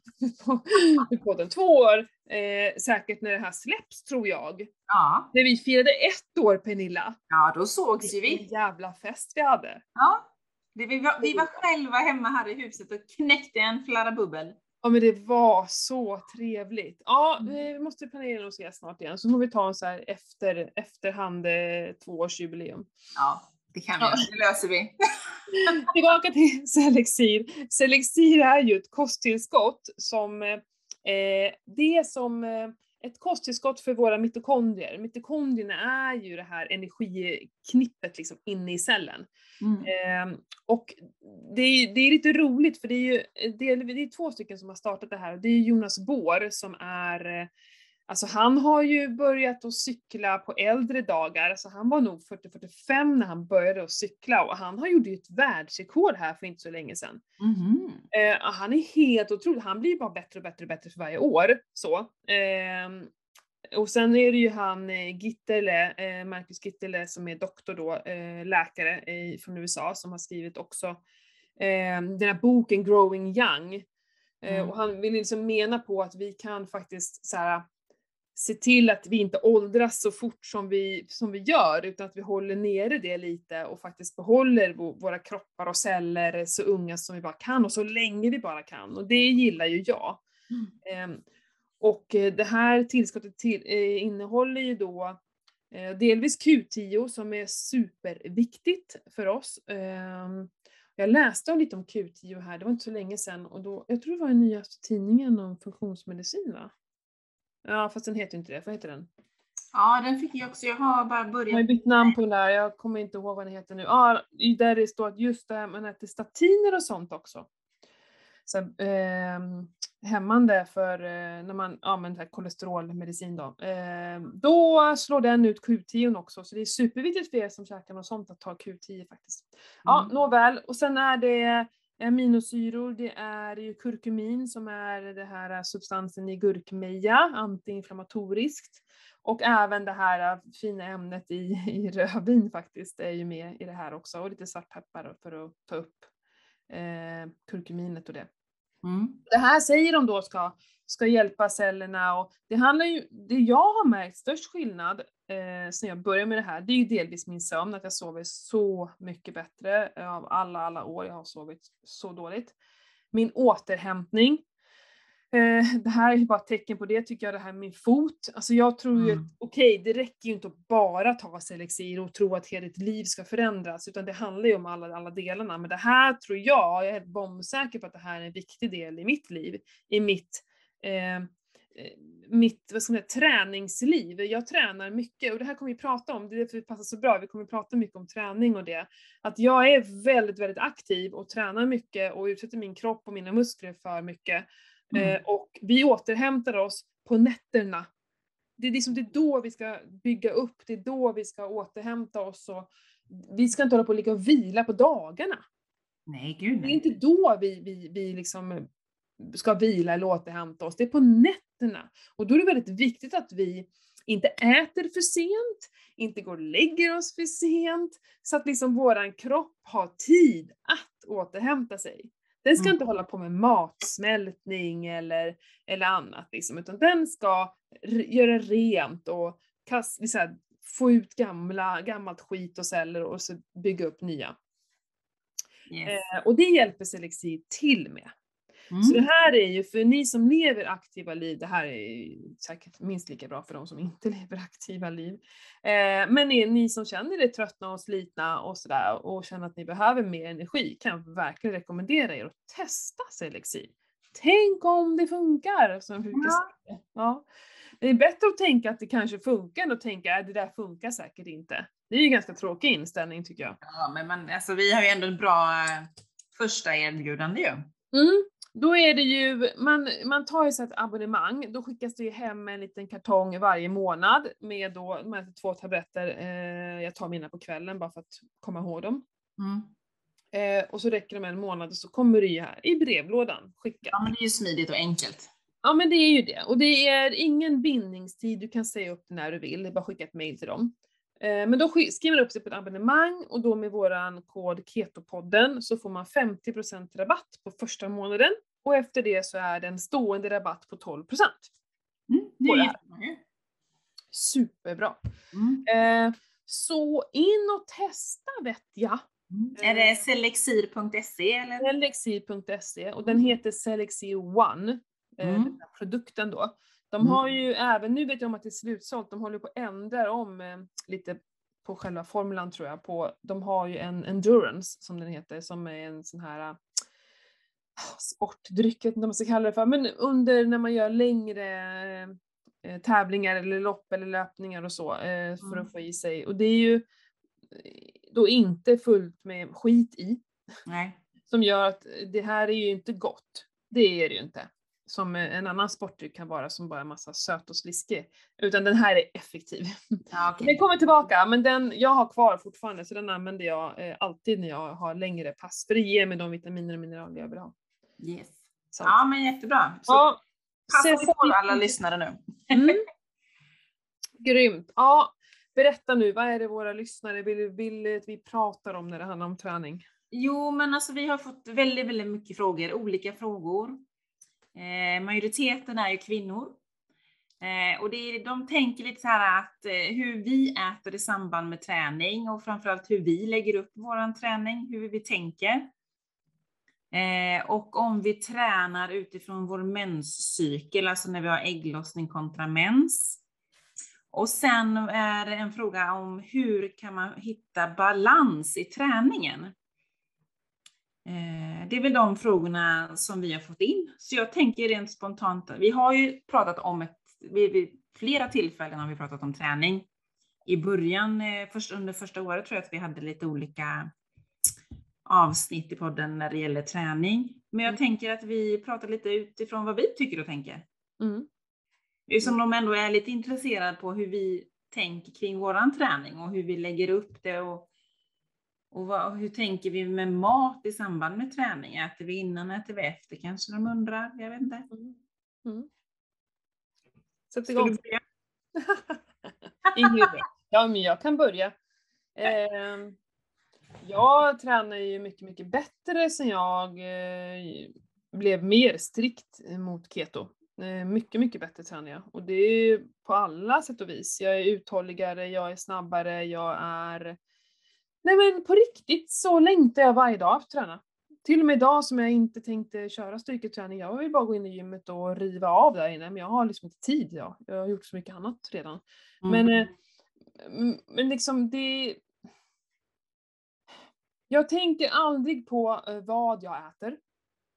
<laughs> för podden. Två år eh, säkert när det här släpps tror jag. Ja, När vi firade ett år Pernilla. ja, då sågs ju Vilken vi. jävla fest vi hade. Ja. Det, vi, var, vi var själva hemma här i huset och knäckte en flarra bubbel. Ja men det var så trevligt. Ja, Mm. vi måste planera och ses snart igen, så får vi ta en så här efter, efterhand eh, tvåårsjubileum. Ja, det kan vi Ja. Det löser vi. <laughs> Tillbaka till Selexir. Selexir är ju ett kosttillskott som eh, det är som eh, ett kosttillskott för våra mitokondrier. Mitokondrierna är ju det här energiknippet liksom inne i cellen. Mm. Eh, och det är, det är lite roligt för det är ju det är, det är två stycken som har startat det här. Det är Jonas Bohr som är eh, Alltså han har ju börjat att cykla på äldre dagar, alltså han var nog 40-45 när han började att cykla och han har gjort ett världsrekord här för inte så länge sedan. Mhm. Eh, han är helt otrolig, han blir bara bättre och bättre och bättre för varje år. Så. Ehm, och sen är det ju han eh, Gitterle, eh, Marcus Gitterle som är doktor då, eh, läkare från USA som har skrivit också eh, den här boken Growing Young. Eh, Mm. Och han vill liksom mena på att vi kan faktiskt så här, se till att vi inte åldras så fort som vi, som vi gör, utan att vi håller nere det lite och faktiskt behåller vå- våra kroppar och celler så unga som vi bara kan och så länge vi bara kan. Och det gillar ju jag. Ehm, och eh, det här tillskottet till, eh, innehåller ju då eh, delvis Q10 som är superviktigt för oss. Ehm, jag läste om lite om Q10 här, det var inte så länge sedan, och då, jag tror det var i nyaste tidningen om funktionsmedicin va? Ja, fast den heter inte det, vad heter den? Ja, den fick jag också. Jag har bara Jag har börjat. bytt namn på den där, jag kommer inte ihåg vad den heter nu. Ja, där det står att just det här man äter statiner och sånt också. Så, ehm, hämmande för eh, när man använder kolesterolmedicin då. Ehm, då slår den ut Q10 också, så det är superviktigt för er som käkar något sånt att ta Q10 faktiskt. Ja, Mm. nåväl. Och sen är det aminosyror, det är ju kurkumin som är det här eh, substansen i gurkmeja, antiinflammatoriskt. Och även det här äh, fina ämnet i, <laughs> i rödvin faktiskt är ju med i det här också. Och lite svartpeppar för att ta upp eh, kurkuminet och det. Mm. Det här säger de då ska, ska hjälpa cellerna och det handlar ju, det jag har märkt störst skillnad eh, sen jag började med det här, det är ju delvis min sömn, att jag sover så mycket bättre eh, av alla, alla år jag har sovit så dåligt. Min återhämtning, Eh, det här är ju bara ett tecken på det tycker jag, det här med min fot. Alltså jag tror ju Mm. att, okej, det räcker ju inte att bara ta Selexir och tro att hela ditt liv ska förändras, utan det handlar ju om alla, alla delarna. Men det här tror jag, jag är helt bombsäker på att det här är en viktig del i mitt liv, i mitt, eh, mitt vad ska man säga, träningsliv. Jag tränar mycket och det här kommer vi prata om, det är därför det passar så bra, vi kommer prata mycket om träning och det. Att jag är väldigt, väldigt aktiv och tränar mycket och utsätter min kropp och mina muskler för mycket. Mm. Eh, och vi återhämtar oss på nätterna. Det är liksom det är då vi ska bygga upp, det är då vi ska återhämta oss. Och vi ska inte hålla på och ligga och vila på dagarna. Nej, gud Det är nej. inte då vi, vi, vi liksom ska vila eller återhämta oss, det är på nätterna. Och då är det väldigt viktigt att vi inte äter för sent, inte går och lägger oss för sent, så att liksom våran kropp har tid att återhämta sig. Den ska Mm. inte hålla på med matsmältning eller, eller annat, liksom, utan den ska göra rent och kast, så här, få ut gamla, gammalt skit och celler och så bygga upp nya. Yes. Eh, och det hjälper Selexir till med. Mm. Så det här är ju, för ni som lever aktiva liv, det här är säkert minst lika bra för de som inte <laughs> lever aktiva liv. Eh, men ni, ni som känner er tröttna och slitna och sådär och känner att ni behöver mer energi kan jag verkligen rekommendera er att testa Selexir. Tänk om det funkar, som jag brukar säga. Ja. Det är bättre att tänka att det kanske funkar än att tänka att det där funkar säkert inte. Det är ju en ganska tråkig inställning tycker jag. Ja, men man, alltså, vi har ju ändå ett bra eh, första erbjudande ju. Mm. Då är det ju, man, man tar ju så ett abonnemang, då skickas det ju hem en liten kartong varje månad med då, med två tabletter, eh, jag tar mina på kvällen bara för att komma ihåg dem. Mm. Eh, och så räcker det med en månad och så kommer det ju här i brevlådan skickat. Ja, men det är ju smidigt och enkelt. Ja men det är ju det. Och det är ingen bindningstid, du kan säga upp det när du vill, det är bara skicka ett mail till dem. Eh, Men då sk- skriver man upp sig på ett abonnemang och då med våran kod KETOPODDEN så får man 50% rabatt på första månaden och efter det så är det en stående rabatt på 12%. Mm. Det är. Superbra. Mm. Eh, Så in och testa vet jag. Mm. Är det selexir.se eller? Selexir.se och den heter Selexir One, eh, Mm. den här produkten då. De Mm. har ju även, nu vet jag om att det är slutsålt, de håller på att ändra om eh, lite på själva formulan tror jag. På, de har ju en endurance som den heter, som är en sån här ah, sportdryck, jag vet inte vad man ska kalla det för, men under när man gör längre eh, tävlingar eller lopp eller löpningar och så eh, för Mm. att få i sig. Och det är ju eh, då inte fullt med skit i Nej. som gör att det här är ju inte gott. Det är det ju inte. Som en annan sportdryck kan vara som bara är massa söt och sliskig. Utan den här är effektiv. Ja, <laughs> okej. Den kommer tillbaka, men den jag har kvar fortfarande så den använder jag eh, alltid när jag har längre pass. För det ger mig de vitaminer och mineraler jag vill ha. Yes. Så. Ja, men jättebra. Så ja. passa se- på alla lyssnare nu. Mm. <laughs> Grymt. Ja, berätta nu, vad är det våra lyssnare vill, vill att vi pratar om när det handlar om träning? Jo, men alltså vi har fått väldigt, väldigt mycket frågor, olika frågor. Eh, majoriteten är ju kvinnor. Eh, och det är, de tänker lite så här att eh, hur vi äter i samband med träning och framförallt hur vi lägger upp vår träning, hur vi tänker. Eh, och om vi tränar utifrån vår menscykel, alltså när vi har ägglossning kontra mens. Och sen är det en fråga om hur kan man hitta balans i träningen? Eh, Det är väl de frågorna som vi har fått in. Så jag tänker rent spontant, vi har ju pratat om ett, vid, flera tillfällen har vi pratat om träning. I början, eh, först, under första året tror jag att vi hade lite olika avsnitt i podden när det gäller träning. Men jag Mm. tänker att vi pratar lite utifrån vad vi tycker och tänker. Mm. Som de ändå är lite intresserade på hur vi tänker kring våran träning och hur vi lägger upp det och, och vad, hur tänker vi med mat i samband med träning? Äter vi innan, äter vi efter kanske de undrar? Jag vet inte. Mm. Mm. Sätt Ska igång. du? <laughs> Ingen idé. Ja, men jag kan börja. Ehm, jag tränar ju mycket, mycket bättre sen jag eh, blev mer strikt mot keto. Eh, mycket, mycket bättre tränar jag. Och det är på alla sätt och vis. Jag är uthålligare, jag är snabbare, jag är... Nej men på riktigt så längtar jag varje dag att träna. Till och med idag som jag inte tänkte köra styrketräning, jag vill bara gå in i gymmet och riva av där inne, men jag har liksom inte tid idag. Jag har gjort så mycket annat redan. Men, Mm. eh, m- men liksom det... Jag tänker aldrig på eh, vad jag äter.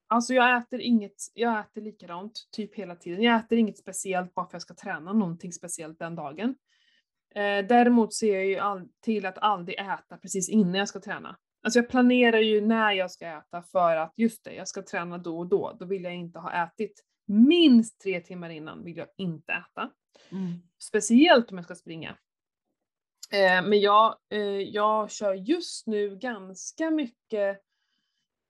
Alltså jag äter inget, jag äter likadant typ hela tiden. Jag äter inget speciellt bara för att jag ska träna någonting speciellt den dagen. Eh, däremot ser jag ju all, till att aldrig äta precis innan jag ska träna. Alltså jag planerar ju när jag ska äta för att just det, jag ska träna då och då. Då vill jag inte ha ätit minst tre timmar innan vill jag inte äta. Mm. Speciellt om jag ska springa. Eh, men jag, eh, jag kör just nu ganska mycket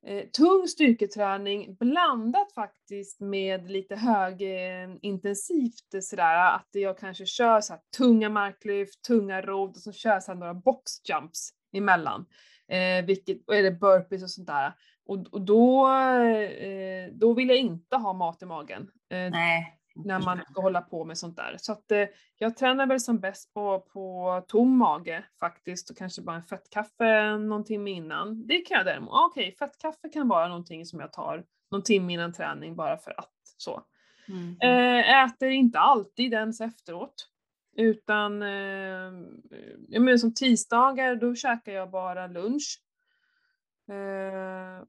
eh, tung styrketräning blandat faktiskt med lite högintensivt eh, sådär att jag kanske kör så här, tunga marklyft, tunga rodd och så kör jag så några boxjumps emellan. Eh, vilket, eller burpees och sånt där. Och, och då, eh, då vill jag inte ha mat i magen. Eh, Nej när man ska hålla på med sånt där. Så att eh, jag tränar väl som bäst på, på tom mage faktiskt och kanske bara en fettkaffe någon timme innan. Det kan jag däremot, ah, okej fettkaffe kan vara någonting som jag tar någon timme innan träning bara för att så. Mm. Eh, äter inte alltid ens efteråt. Utan, eh, jag menar som tisdagar då käkar jag bara lunch. Eh,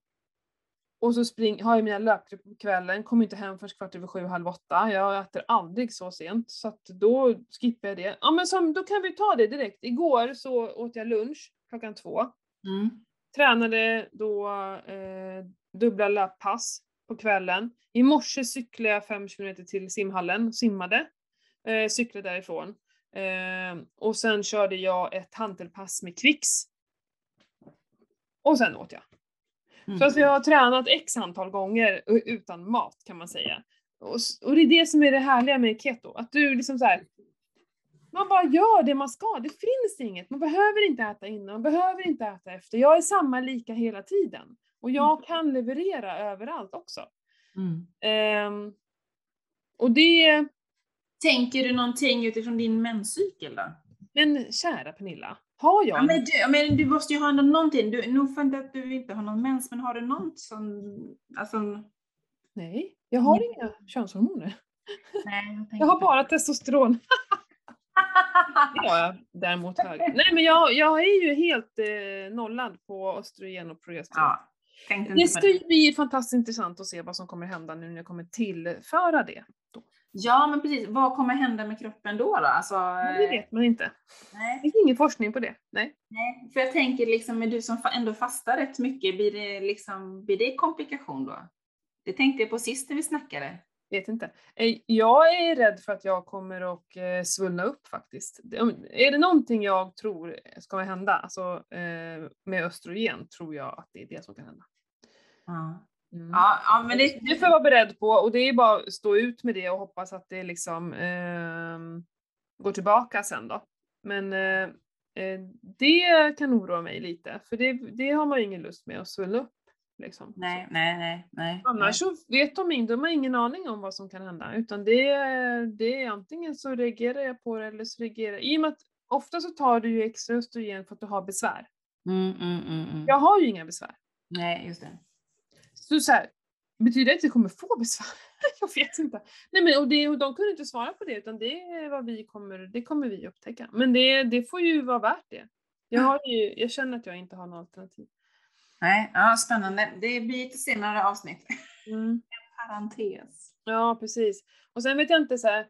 och så spring, har jag mina löpgrepp på kvällen, kommer inte hem förrän kvart över sju, halv åtta. Jag äter aldrig så sent, så att då skippar jag det. Ja men som, då kan vi ta det direkt. Igår så åt jag lunch klockan två. Mm. Tränade då eh, dubbla löppass på kvällen. I morse cyklade jag fem kilometer till simhallen, simmade. Eh, cyklade därifrån. Eh, och sen körde jag ett hantelpass med Kvix. Och sen åt jag. Mm. Så alltså jag har tränat x antal gånger utan mat kan man säga. Och, och det är det som är det härliga med keto, att du liksom så här. Man bara gör det man ska, det finns inget. Man behöver inte äta innan, man behöver inte äta efter. Jag är samma lika hela tiden. Och jag kan leverera överallt också. Mm. Ehm, och det, Tänker du någonting utifrån din menscykel då? men kära Pernilla, Har jag? Ja, men, du, men du måste ju ha någonting. Du, nog för inte att du inte har någon mens, men har du något som... Alltså, Nej, jag har inga könshormoner. nej, jag, <laughs> Jag har bara testosteron. <laughs> Det har jag däremot hög. Nej men jag, jag är ju helt eh, nollad på östrogen och progesteron. Ja, Det ska ju bli fantastiskt intressant att se vad som kommer hända nu när jag kommer tillföra det. Ja, men precis. Vad kommer hända med kroppen då? då? Alltså, det vet man inte. nej, Det finns ingen forskning på det. Nej. nej. För jag tänker liksom, med du som ändå fastar rätt mycket, blir det, liksom, blir det komplikation då? Det tänkte jag på sist när vi snackade. Vet inte. Eh, Jag är rädd för att jag kommer att eh, svullna upp faktiskt. Är det någonting jag tror ska hända, alltså eh, med östrogen, tror jag att det är det som kan hända. Ja, Mm. ja, ja men det... Det får vara beredd på och det är bara att stå ut med det och hoppas att det liksom ehm, går tillbaka sen då. Men eh, eh, det kan oroa mig lite, för det, det har man ju ingen lust med att svullna upp. Liksom. Nej, nej, nej, nej. Annars så vet de inte, de har ingen aning om vad som kan hända, utan det, är- det är antingen så reagerar jag på det eller så reagerar jag. I och med att ofta så tar du ju extra östrogen för att du har besvär. Mm, mm, mm, mm. Jag har ju inga besvär. Nej, just det. Så, så här, betyder det att vi kommer få besvär? <laughs> jag vet inte. Nej men och, det, och de kunde inte svara på det utan det är vad vi kommer, det kommer vi upptäcka. Men det, det får ju vara värt det. Jag, har ju, jag känner att jag inte har något alternativ. Nej, ja, spännande. Det blir ett senare avsnitt. Mm. Parentes. Ja precis. Och sen vet jag inte så här,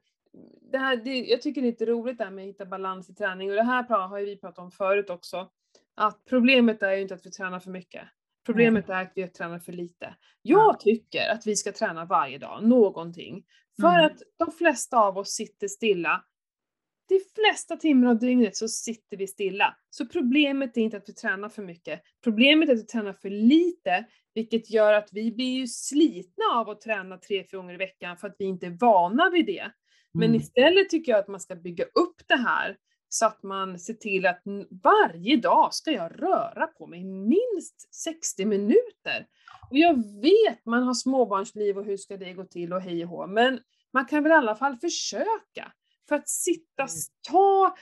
det här, det, jag tycker det är lite roligt det här med att hitta balans i träning och det här har ju vi pratat om förut också. Att problemet är ju inte att vi tränar för mycket. Problemet är att vi tränar för lite. Jag Ja. tycker att vi ska träna varje dag, någonting. För Mm. att de flesta av oss sitter stilla. De flesta timmar av dygnet så sitter vi stilla. Så problemet är inte att vi tränar för mycket. Problemet är att vi tränar för lite, vilket gör att vi blir ju slitna av att träna tre, fyra gånger i veckan för att vi inte är vana vid det. Men Mm. istället tycker jag att man ska bygga upp det här så att man ser till att varje dag ska jag röra på mig minst 60 minuter. Och jag vet, man har småbarnsliv och hur ska det gå till och hej och hå, men man kan väl i alla fall försöka. För att sitta, Mm. ta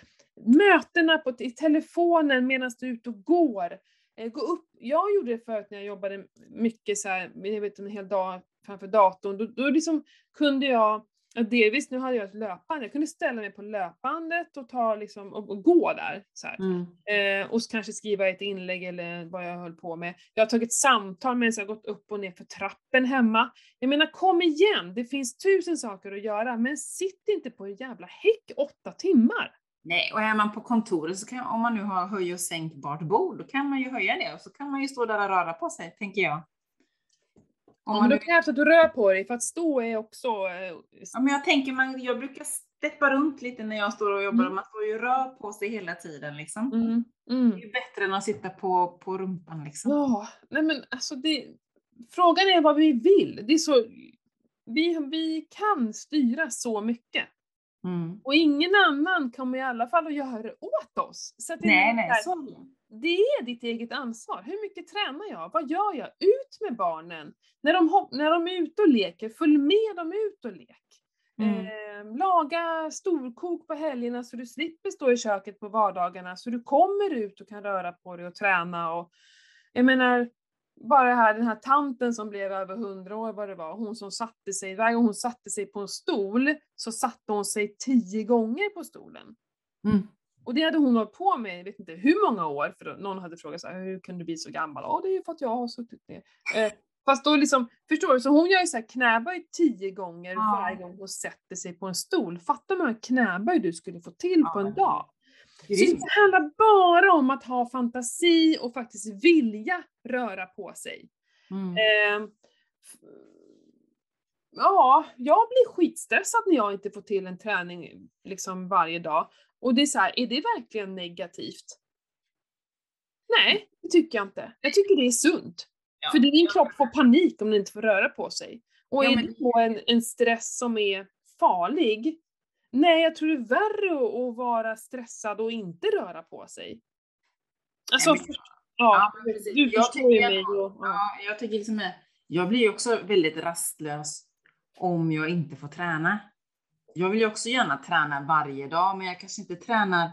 mötena på, i telefonen medan du är ute och går. Eh, gå upp. Jag gjorde det förut när jag jobbade mycket så här, jag vet en hel dag framför datorn. Då, då liksom kunde jag, ja, delvis nu hade jag ett löpband, jag kunde ställa mig på löpbandet och, ta liksom, och, och gå där. Så. Mm. Eh, och kanske skriva ett inlägg eller vad jag höll på med. Jag har tagit samtal medan jag gått upp och ner för trappen hemma. Jag menar kom igen, det finns tusen saker att göra, men sitt inte på en jävla häck åtta timmar. Nej, och är man på kontoret så kan, om man nu har höj och sänkbart bord, då kan man ju höja det och så kan man ju stå där och röra på sig, tänker jag. Om man då krävs att du rör på dig, för att stå är också... Eh, ja, men jag tänker, man, jag brukar steppa runt lite när jag står och jobbar, Mm. man står ju och rör på sig hela tiden liksom. mm, mm. Det är ju bättre än att sitta på, på rumpan liksom. Ja, nej men alltså det... Frågan är vad vi vill. Det är så... Vi, vi kan styra så mycket. Mm. Och ingen annan kommer i alla fall att göra det åt oss. Så att det, Nej, är nej, så det. är ditt eget ansvar. Hur mycket tränar jag? Vad gör jag? Ut med barnen! När de, när de är ute och leker, följ med dem ut och lek. Mm. Eh, laga storkok på helgerna så du slipper stå i köket på vardagarna, så du kommer ut och kan röra på dig och träna. Och, jag menar, bara här, den här tanten som blev över hundra år vad det var, hon som satte sig, varje gång hon satte sig på en stol så satte hon sig tio gånger på stolen. Mm. Och det hade hon hållit på med, jag vet inte hur många år, för någon hade frågat så här, hur kan du bli så gammal? Ja, det är ju för att jag har suttit ner. Eh, fast då liksom, förstår du? Så hon gör ju så här knäböj tio gånger Ja. varje gång hon sätter sig på en stol. Fatta hur många knäböj du skulle få till på Ja. en dag. Så det handlar bara om att ha fantasi och faktiskt vilja röra på sig. Mm. Eh, ja, jag blir skitstressad när jag inte får till en träning liksom varje dag. Och det är så här, är det verkligen negativt? Nej, det tycker jag inte. Jag tycker det är sunt. Ja. För din kropp får panik om den inte får röra på sig. Och Ja, är men- det då en, en stress som är farlig? Nej, jag tror det är värre att, vara stressad och inte röra på sig. Alltså, Nej, men- ja, Ja, men du Jag förstår ju tycker mig. Och, ja. Ja, jag tycker liksom, jag blir också väldigt rastlös om jag inte får träna. Jag vill ju också gärna träna varje dag, men jag kanske inte tränar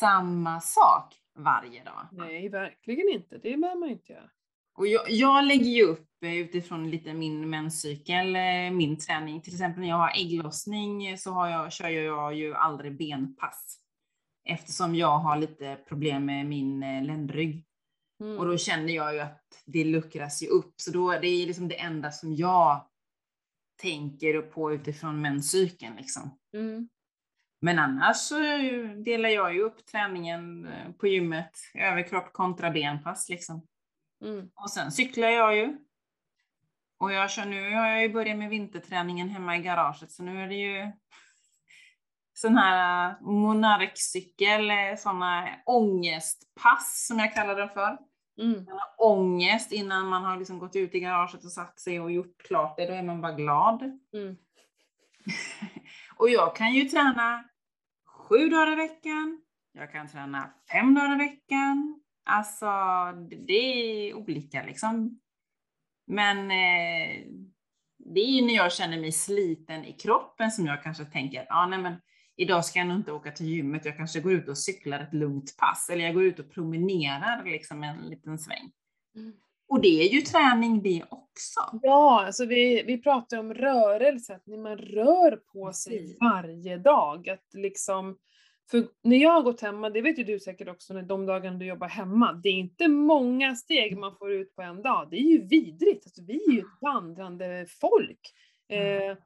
samma sak varje dag. Nej, verkligen inte. Det behöver man inte göra. Och jag, jag lägger ju upp eh, utifrån lite min menscykel, eh, min träning. Till exempel när jag har ägglossning så har jag, kör jag ju aldrig benpass. Eftersom jag har lite problem med min eh, ländrygg. Mm. Och då känner jag ju att det luckras ju upp. Så då, det är liksom det enda som jag tänker på utifrån menscykeln. Liksom. Mm. Men annars så delar jag ju upp träningen på gymmet, överkropp kontra benpass. Liksom. Mm. Och sen cyklar jag ju. Och jag kör, nu har jag ju börjat med vinterträningen hemma i garaget, så nu är det ju <laughs> sån här äh, monarkcykel, äh, sådana ångestpass som jag kallar det för. Mm. Man har ångest innan man har liksom gått ut i garaget och satt sig och gjort klart det, då är man bara glad. Mm. <laughs> och jag kan ju träna sju dagar i veckan, jag kan träna fem dagar i veckan, Alltså, det är olika liksom. Men eh, det är ju när jag känner mig sliten i kroppen som jag kanske tänker att ah, nej, men idag ska jag nog inte åka till gymmet, jag kanske går ut och cyklar ett lugnt pass, eller jag går ut och promenerar liksom en liten sväng. Mm. Och det är ju träning det också. Ja, alltså vi, vi pratar om rörelse, att när man rör på sig varje dag, att liksom för när jag har gått hemma, det vet ju du säkert också, när de dagarna du jobbar hemma, det är inte många steg man får ut på en dag. Det är ju vidrigt. Alltså, vi är ju ett vandrande folk. Eh,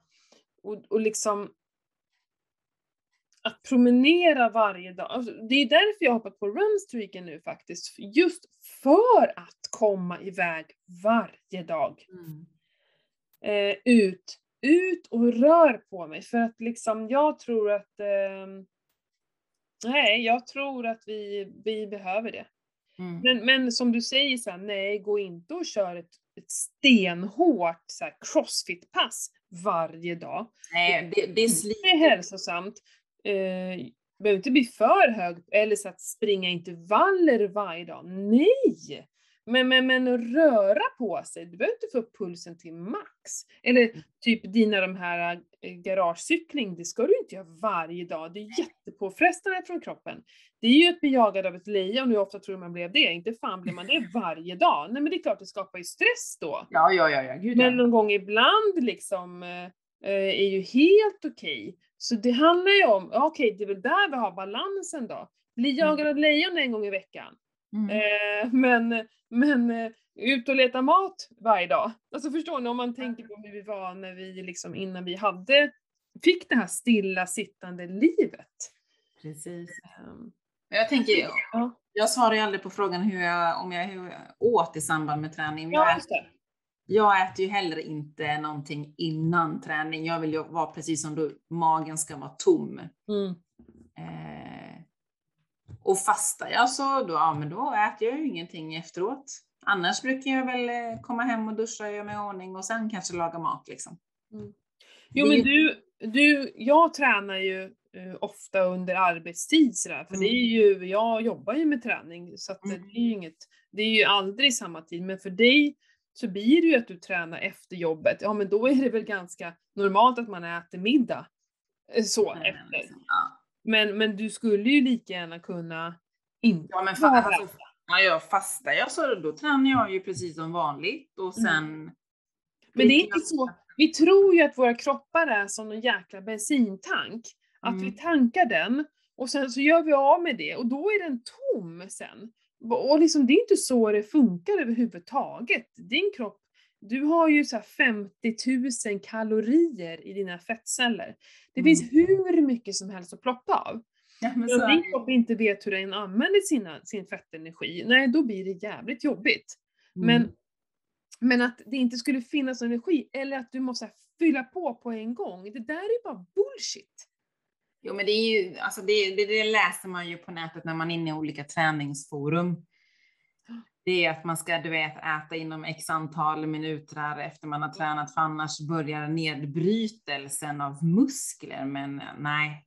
och, och liksom att promenera varje dag. Alltså, det är därför jag hoppat på runstreaken nu faktiskt. Just för att komma iväg varje dag. Mm. Eh, ut, ut och rör på mig. För att liksom, jag tror att eh, Nej, jag tror att vi, vi behöver det. Mm. Men, men som du säger, så här, nej, gå inte och kör ett, ett stenhårt crossfit-pass varje dag. Nej, det, det. Det är hälsosamt. Eh, behöver inte bli för hög, eller så att springa intervaller varje dag. Nej! Men, men, men röra på sig, du behöver inte få upp pulsen till max. Eller mm. typ dina de här äh, garagecykling, det ska du inte göra varje dag. Det är jättepåfrestande från kroppen. Det är ju att bli jagad av ett lejon, hur ofta tror man blev det? Inte fan blir man det <laughs> varje dag. Nej men det är klart, det skapar ju stress då. Ja, ja, ja, ja. Gud, men någon gång ibland liksom äh, är ju helt okej. Okay. Så det handlar ju om, okej, okay, det är väl där vi har balansen då. Bli mm. jagad av lejon en gång i veckan. Mm. Eh, men, men eh, ut och leta mat varje dag. Alltså förstår ni, om man tänker på hur vi var när vi liksom innan vi hade, fick det här stilla sittande livet. Precis. Um, jag tänker, ja. jag svarar ju aldrig på frågan hur jag, om jag, hur jag åt i samband med träning. Ja, det. Jag äter ju heller inte någonting innan träning. Jag vill ju vara precis som du, magen ska vara tom. Mm. Eh, och fastar jag så då, ja, men då äter jag ju ingenting efteråt. Annars brukar jag väl eh, komma hem och duscha och göra mig i ordning och sen kanske laga mat liksom. Mm. Jo men du, du, jag tränar ju uh, ofta under arbetstid sådär, för mm. det är ju, jag jobbar ju med träning så att mm. det är ju inget, det är ju aldrig samma tid, men för dig så blir det ju att du tränar efter jobbet, ja men då är det väl ganska normalt att man äter middag eh, så mm. efter. Ja. Men, men du skulle ju lika gärna kunna inte ja, men fa alltså, ja, jag fastar jag så då tränar jag ju precis som vanligt och mm. sen mm. Men det är inte så, vi tror ju att våra kroppar är som en jäkla bensintank. Att mm. vi tankar den och sen så gör vi av med det och då är den tom sen. Och liksom, det är inte så det funkar överhuvudtaget. Din kropp du har ju så 50 000 kalorier i dina fettceller. Det mm. finns hur mycket som helst att plocka av. Ja, men Om din kropp inte vet hur den använder sina, sin fettenergi, nej då blir det jävligt jobbigt. Mm. Men, men att det inte skulle finnas energi, eller att du måste fylla på på en gång, det där är bara bullshit. Jo men det är ju, alltså det, det, det läser man ju på nätet när man är inne i olika träningsforum. Det är att man ska du vet, äta inom x antal minuter efter man har tränat, för annars börjar nedbrytelsen av muskler. Men nej,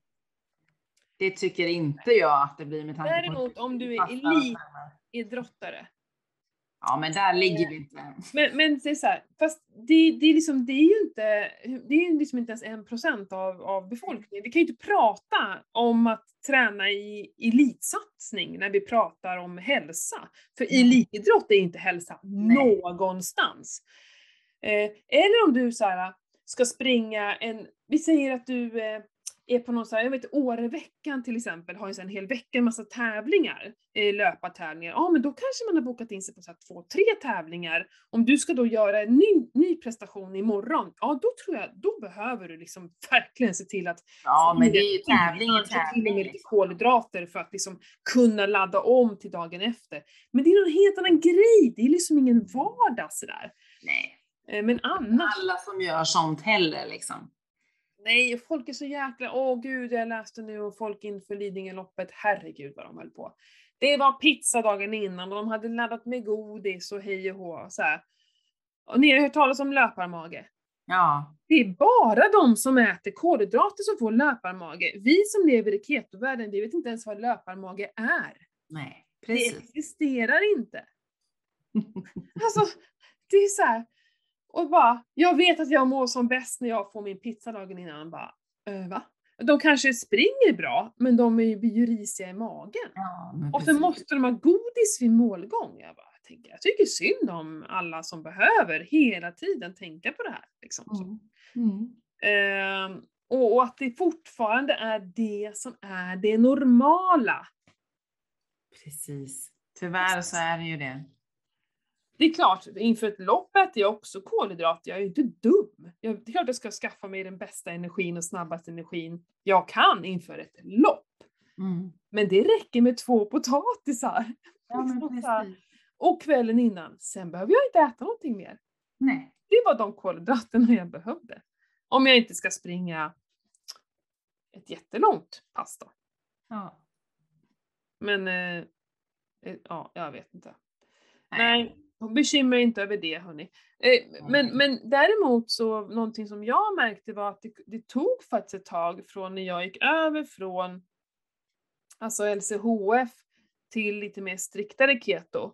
det tycker inte jag att det blir med tanke Däremot, på om du är elitidrottare, Ja, men där ligger vi inte. Men, men det är så här, fast det, det, är liksom, det är ju inte, det är liksom inte ens en procent av, av befolkningen. Vi kan ju inte prata om att träna i elitsatsning när vi pratar om hälsa. För elitidrott är inte hälsa Nej. någonstans. Eh, eller om du så här, ska springa en, vi säger att du eh, är på någon så här, jag vet Åreveckan till exempel, har ju en hel vecka en massa tävlingar, eh, löpartävlingar. Ja men då kanske man har bokat in sig på så här två, tre tävlingar. Om du ska då göra en ny, ny prestation imorgon, ja då tror jag, då behöver du liksom verkligen se till att Ja, men det är ju tävling i kanske till med tävling. lite kolhydrater för att liksom kunna ladda om till dagen efter. Men det är någon helt annan grej, det är liksom ingen vardag sådär. Nej, Eh, Men annars, alla som gör sånt heller liksom. Nej, folk är så jäkla, åh gud, jag läste nu och folk inför Lidingöloppet, herregud vad de höll på. Det var pizza dagen innan och de hade laddat med godis och hej och hå. Så här. Och ni har hört talas om löparmage? Ja, Det är bara de som äter kolhydrater som får löparmage. Vi som lever i ketovärlden, vi vet inte ens vad löparmage är. nej, Det precis. existerar inte. <laughs> Alltså, det är så här. Och bara, jag vet att jag mår som bäst när jag får min pizza dagen innan. Bara, äh, va? De kanske springer bra, men de är ju, blir ju risiga i magen. Ja, Och så måste de ha godis vid målgång. Jag, bara, jag, tänker, jag tycker synd om alla som behöver hela tiden tänka på det här. Liksom. Mm. Mm. Ehm, och, och att det fortfarande är det som är det normala. Precis. Tyvärr så är det ju det. Det är klart, inför ett lopp äter jag också kolhydrater, jag är ju inte dum. Jag, det är klart jag ska skaffa mig den bästa energin och snabbaste energin jag kan inför ett lopp. Mm. Men det räcker med två potatisar. Ja. <laughs> Och kvällen innan, sen behöver jag inte äta någonting mer. Nej. Det var de kolhydraterna jag behövde. Om jag inte ska springa ett jättelångt pass då. Ja. Men, eh, eh, ja, jag vet inte. Nej, bekymra inte över det hörni. Eh, men, men däremot så, någonting som jag märkte var att det, det tog faktiskt ett tag från när jag gick över från alltså LCHF till lite mer striktare keto.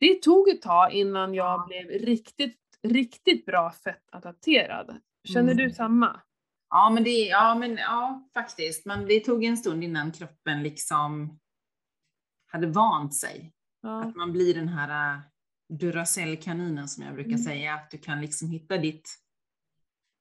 Det tog ett tag innan jag Ja. blev riktigt, riktigt bra fettadapterad. Känner Mm. du samma? Ja, men det, ja, men ja, faktiskt. Men det tog en stund innan kroppen liksom hade vant sig. Ja. Att man blir den här äh, Duracell-kaninen som jag brukar Mm. säga, att du kan liksom hitta ditt,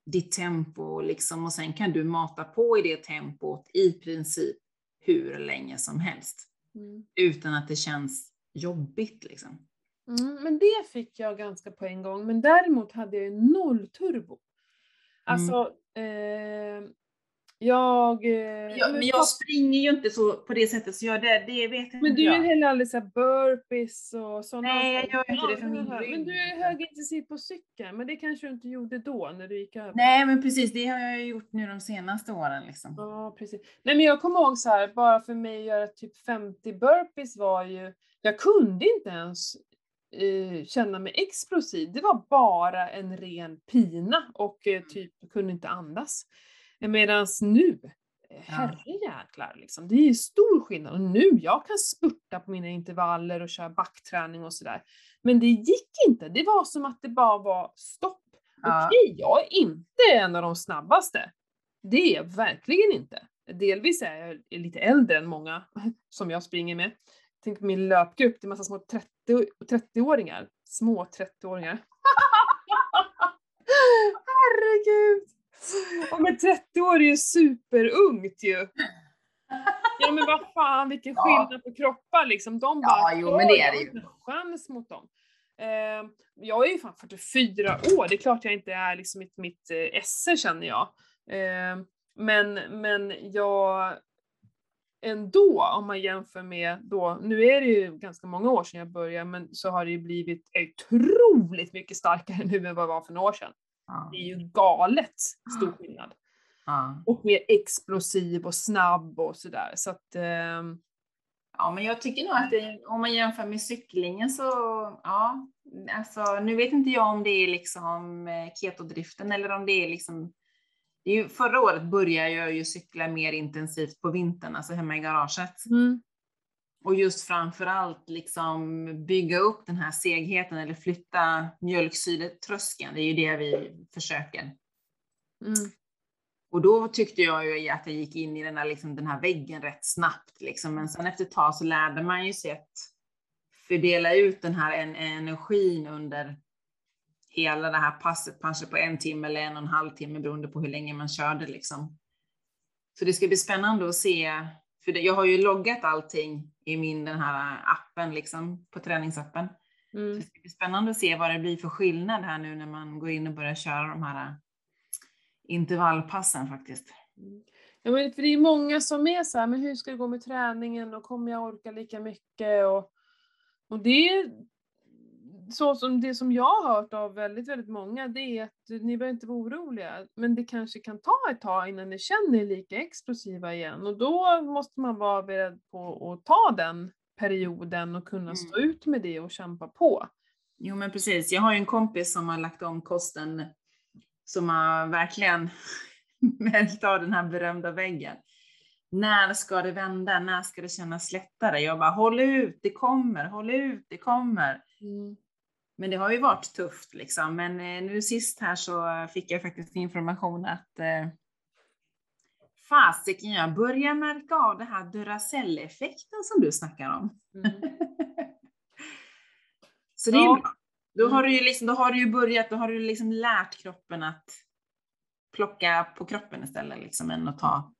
ditt tempo liksom, och sen kan du mata på i det tempot i princip hur länge som helst. Mm. Utan att det känns jobbigt liksom. Mm, men det fick jag ganska på en gång. Men däremot hade jag noll turbo. Alltså, eh, jag... Eh, men jag springer ju inte så på det sättet, så jag, det, det vet men du jag. är heller aldrig såhär burpees och sådana Nej, jag gör inte det för min men- rygg. Men du är högintensiv på cykeln, men det kanske du inte gjorde då när du gick över? Nej, men precis, det har jag gjort nu de senaste åren. Liksom. Ja, precis. Nej men jag kommer ihåg så här, bara för mig att göra typ 50 burpees var ju, jag kunde inte ens eh, känna mig explosiv. Det var bara en ren pina och eh, typ kunde inte andas. Medan nu, eh, herrejäklar liksom, det är ju stor skillnad. Och nu, jag kan spurta på mina intervaller och köra backträning och sådär. Men det gick inte, det var som att det bara var stopp. Ja. Okej, jag är inte en av de snabbaste. Det är jag verkligen inte. Delvis är jag lite äldre än många <laughs> som jag springer med. Tänk på min löpgrupp, det är massa små 30 30-åringar. Små 30-åringar. <laughs> Herregud! Och med 30 år är ju superungt ju. Ja men vad fan vilken Ja. skillnad på kroppar liksom. De bara, Ja, jo, men det är det ju. chans mot dem. Eh, jag är ju fan 44 år, det är klart jag inte är liksom mitt, mitt eh, esse känner jag. Eh, men, men jag ändå, om man jämför med då, nu är det ju ganska många år sedan jag började, men så har det ju blivit otroligt mycket starkare <laughs> nu än vad det var för några år sedan. Ja. Det är ju galet stor skillnad. Ja. Och mer explosiv och snabb och sådär. Så att, ehm, ja, men jag tycker nog att det, om man jämför med cyklingen så, ja, alltså nu vet inte jag om det är liksom eh, ketodriften eller om det är liksom det är ju, förra året började jag ju cykla mer intensivt på vintern, alltså hemma i garaget. Och just framförallt liksom bygga upp den här segheten eller flytta mjölksyretröskeln. Det är ju det vi försöker. Mm. Och då tyckte jag ju att jag gick in i den här, liksom, den här väggen rätt snabbt. Liksom. Men sen efter ett tag så lärde man ju sig att fördela ut den här energin under hela det här passet, kanske på en timme eller en och en halv timme beroende på hur länge man körde. Liksom. Så det ska bli spännande att se, för jag har ju loggat allting i min den här appen, liksom, på träningsappen. Mm. det ska bli spännande att se vad det blir för skillnad här nu när man går in och börjar köra de här intervallpassen faktiskt. Ja, men för det är många som är så här, men hur ska det gå med träningen och kommer jag orka lika mycket? Och, och det så som det som jag har hört av väldigt, väldigt många, det är att ni behöver inte vara oroliga, men det kanske kan ta ett tag innan ni känner er lika explosiva igen och då måste man vara beredd på att ta den perioden och kunna stå mm. ut med det och kämpa på. Jo men precis, jag har ju en kompis som har lagt om kosten som har verkligen <laughs> märkt av den här berömda väggen. När ska det vända? När ska det kännas lättare? Jag bara, håll ut, det kommer, håll ut, det kommer. Mm. Men det har ju varit tufft liksom. Men eh, nu sist här så fick jag faktiskt information att eh, fasiken, jag börjar märka av det här Duracell-effekten som du snackar om. Mm. <laughs> så det är ja. bra. Då har, du ju liksom, då har du ju börjat, då har du liksom lärt kroppen att plocka på kroppen istället, liksom, än att ta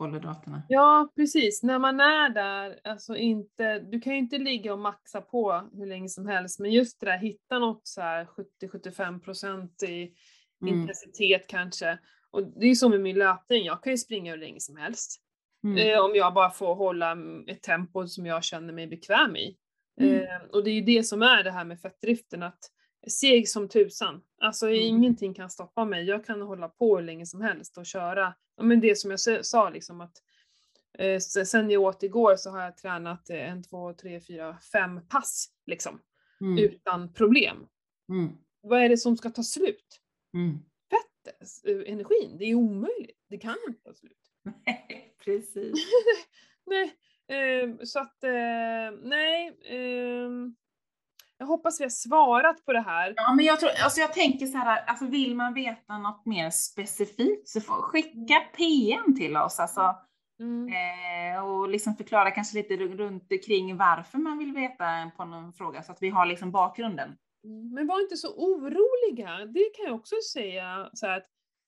kolhydraterna. Ja, precis. När man är där, alltså inte, du kan ju inte ligga och maxa på hur länge som helst, men just det där, hitta något så här 70-75% i mm. intensitet kanske. Och det är ju så med min löpning, jag kan ju springa hur länge som helst. Mm. Eh, om jag bara får hålla ett tempo som jag känner mig bekväm i. Mm. Eh, och det är ju det som är det här med fettdriften, att seg som tusan. Alltså mm. ingenting kan stoppa mig. Jag kan hålla på hur länge som helst och köra. Men det som jag sa liksom att eh, sen jag åt igår så har jag tränat eh, en, två, tre, fyra, fem pass liksom. Mm. Utan problem. Mm. Vad är det som ska ta slut? Mm. Fettet, eh, energin. Det är omöjligt. Det kan inte ta slut. <laughs> Nej, precis. <laughs> nej, eh, så att eh, nej. Jag hoppas vi har svarat på det här. Ja, men jag, tror, alltså jag tänker så här, alltså vill man veta något mer specifikt så får skicka PM till oss. Alltså, mm. eh, och liksom förklara kanske lite runt kring varför man vill veta på någon fråga så att vi har liksom bakgrunden. Mm, men var inte så oroliga. Det kan jag också säga. Så att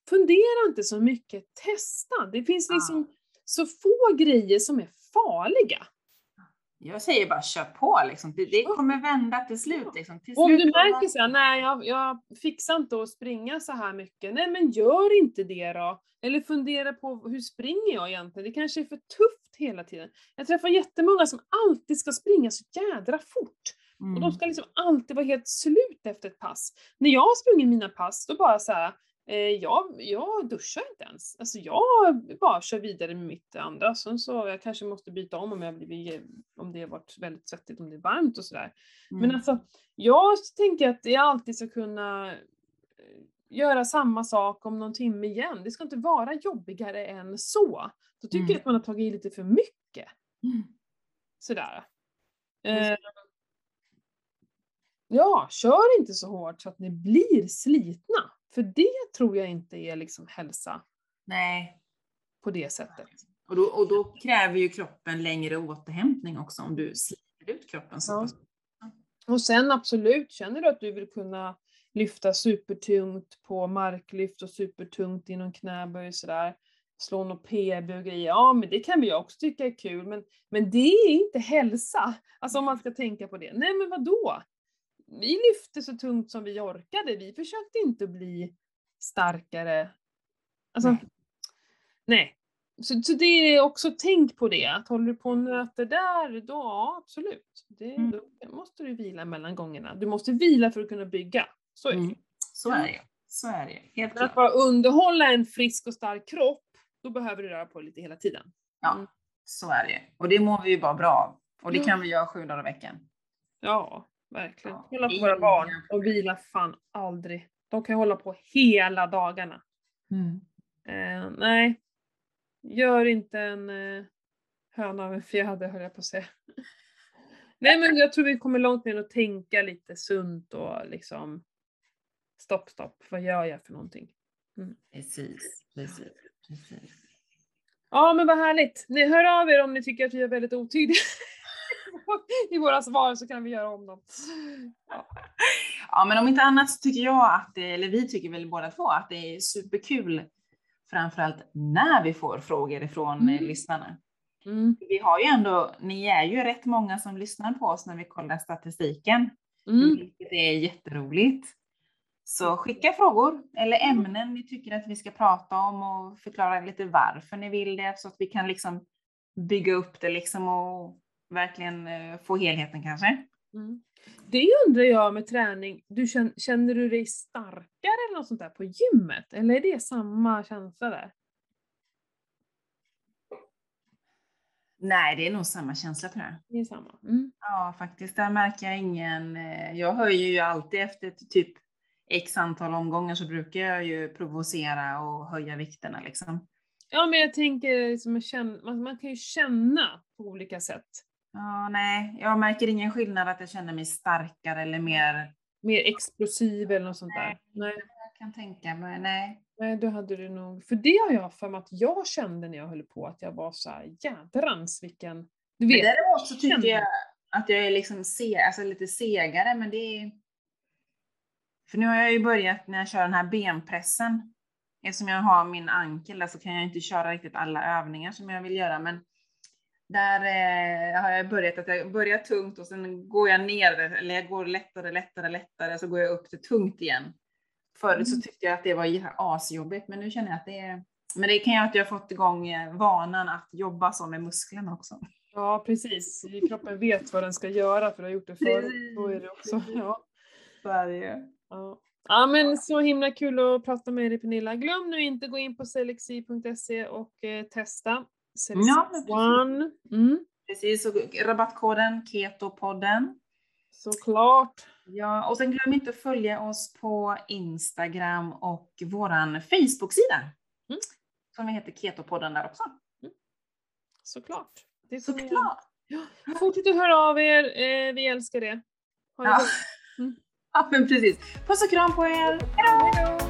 fundera inte så mycket, testa. Det finns liksom ja. så få grejer som är farliga. Jag säger bara kör på liksom. Det, det kommer vända till slut. Liksom. Till Om du märker så här, nej jag, jag fixar inte att springa så här mycket. Nej men gör inte det då. Eller fundera på hur springer jag egentligen? Det kanske är för tufft hela tiden. Jag träffar jättemånga som alltid ska springa så jädra fort. Mm. Och de mm. ska liksom alltid vara helt slut efter ett pass. När jag har sprungit mina pass, då bara så här, jag, jag duschar inte ens. Alltså jag bara kör vidare med mitt andra. Sen så jag kanske måste byta om om, jag blivit, om det har varit väldigt svettigt, om det är varmt och sådär. Mm. Men alltså, jag tänker att jag alltid ska kunna eh, göra samma sak om någon timme igen. Det ska inte vara jobbigare än så. Då tycker mm. jag att man har tagit i lite för mycket. Mm. Sådär. Eh, ja, kör inte så hårt så att ni blir slitna. För det tror jag inte är liksom hälsa. Nej. På det sättet. Och då, och då kräver ju kroppen längre återhämtning också om du sliter ut kroppen så pass. Och sen absolut, känner du att du vill kunna lyfta supertungt på marklyft och supertungt inom knäböj sådär, slå något PB och grejer, ja men det kan vi också tycka är kul, men, men det är inte hälsa. Alltså om man ska tänka på det. Nej men vadå? Vi lyfte så tungt som vi orkade. Vi försökte inte bli starkare. Alltså, nej. nej. Så, så det är också, tänk på det, att håller du på och nöter där, då ja, absolut. Det, mm. Då måste du vila mellan gångerna. Du måste vila för att kunna bygga. Så är det. Mm. Så är det. Så är det. Helt klart. Att bara underhålla en frisk och stark kropp, då behöver du röra på lite hela tiden. Ja, mm. så är det. Och det mår vi ju bara bra av. Och det kan vi göra sju dagar i veckan. Ja, Verkligen. Hålla på våra barn och vila fan aldrig. De kan hålla på hela dagarna. Mm. Eh, nej, gör inte en eh, höna av en fjäder höll jag på att säga. <laughs> Nej men jag tror vi kommer långt ner och tänka lite sunt och liksom stopp, stopp, vad gör jag för någonting? Mm. Precis, precis, precis. Ja men vad härligt. Ni hör av er om ni tycker att vi är väldigt otydliga <laughs> i våra svar så kan vi göra om dem. Ja. ja men om inte annat så tycker jag att, eller vi tycker väl båda två att det är superkul framförallt när vi får frågor ifrån mm. lyssnarna. Mm. Vi har ju ändå, ni är ju rätt många som lyssnar på oss när vi kollar statistiken, mm. vilket är jätteroligt. Så skicka frågor eller mm. ämnen ni tycker att vi ska prata om och förklara lite varför ni vill det så att vi kan liksom bygga upp det liksom och verkligen eh, få helheten kanske. Mm. Det undrar jag med träning, du känner, känner du dig starkare eller något sånt där på gymmet? Eller är det samma känsla där? Nej, det är nog samma känsla tror jag. Det är samma? Mm. Ja, faktiskt. Där märker jag ingen... Eh, jag höjer ju alltid efter typ x antal omgångar så brukar jag ju provocera och höja vikterna liksom. Ja, men jag tänker liksom, man, man kan ju känna på olika sätt. Ja, nej, jag märker ingen skillnad att jag känner mig starkare eller mer... Mer explosiv eller något sånt där? Nej, jag kan tänka mig, nej. Nej, då hade du nog, för det har jag för mig att jag kände när jag höll på att jag var så här, jädrans vilken... Du vet, men däremot så tycker jag att jag är liksom se, alltså lite segare, men det är... För nu har jag ju börjat när jag kör den här benpressen. Eftersom jag har min ankel där så kan jag inte köra riktigt alla övningar som jag vill göra, men där eh, har jag börjat att jag börjar tungt och sen går jag ner, eller jag går lättare, lättare, lättare, så går jag upp till tungt igen. Förut så mm. tyckte jag att det var asjobbigt, men nu känner jag att det är men det kan ju att jag har fått igång eh, vanan att jobba så med musklerna också. Ja, precis. Kroppen vet vad den ska göra för att ha gjort det förut. Så är det också. Ja. Så är det ju. Ja. ja, men så himla kul att prata med dig Pernilla. Glöm nu inte gå in på selexi.se och eh, testa. Ja, One. Mm. Precis, och rabattkoden KETOPodden. Såklart. Ja, och sen glöm inte att följa oss på Instagram och våran Facebook-sida. Mm. Som heter Ketopodden där också. Mm. Såklart. Det Såklart. Ja. Fortsätt att höra av er, eh, vi älskar det. Ha det ja. Mm. <laughs> ja, men precis. Puss och kram på er. Hejdå! Hejdå.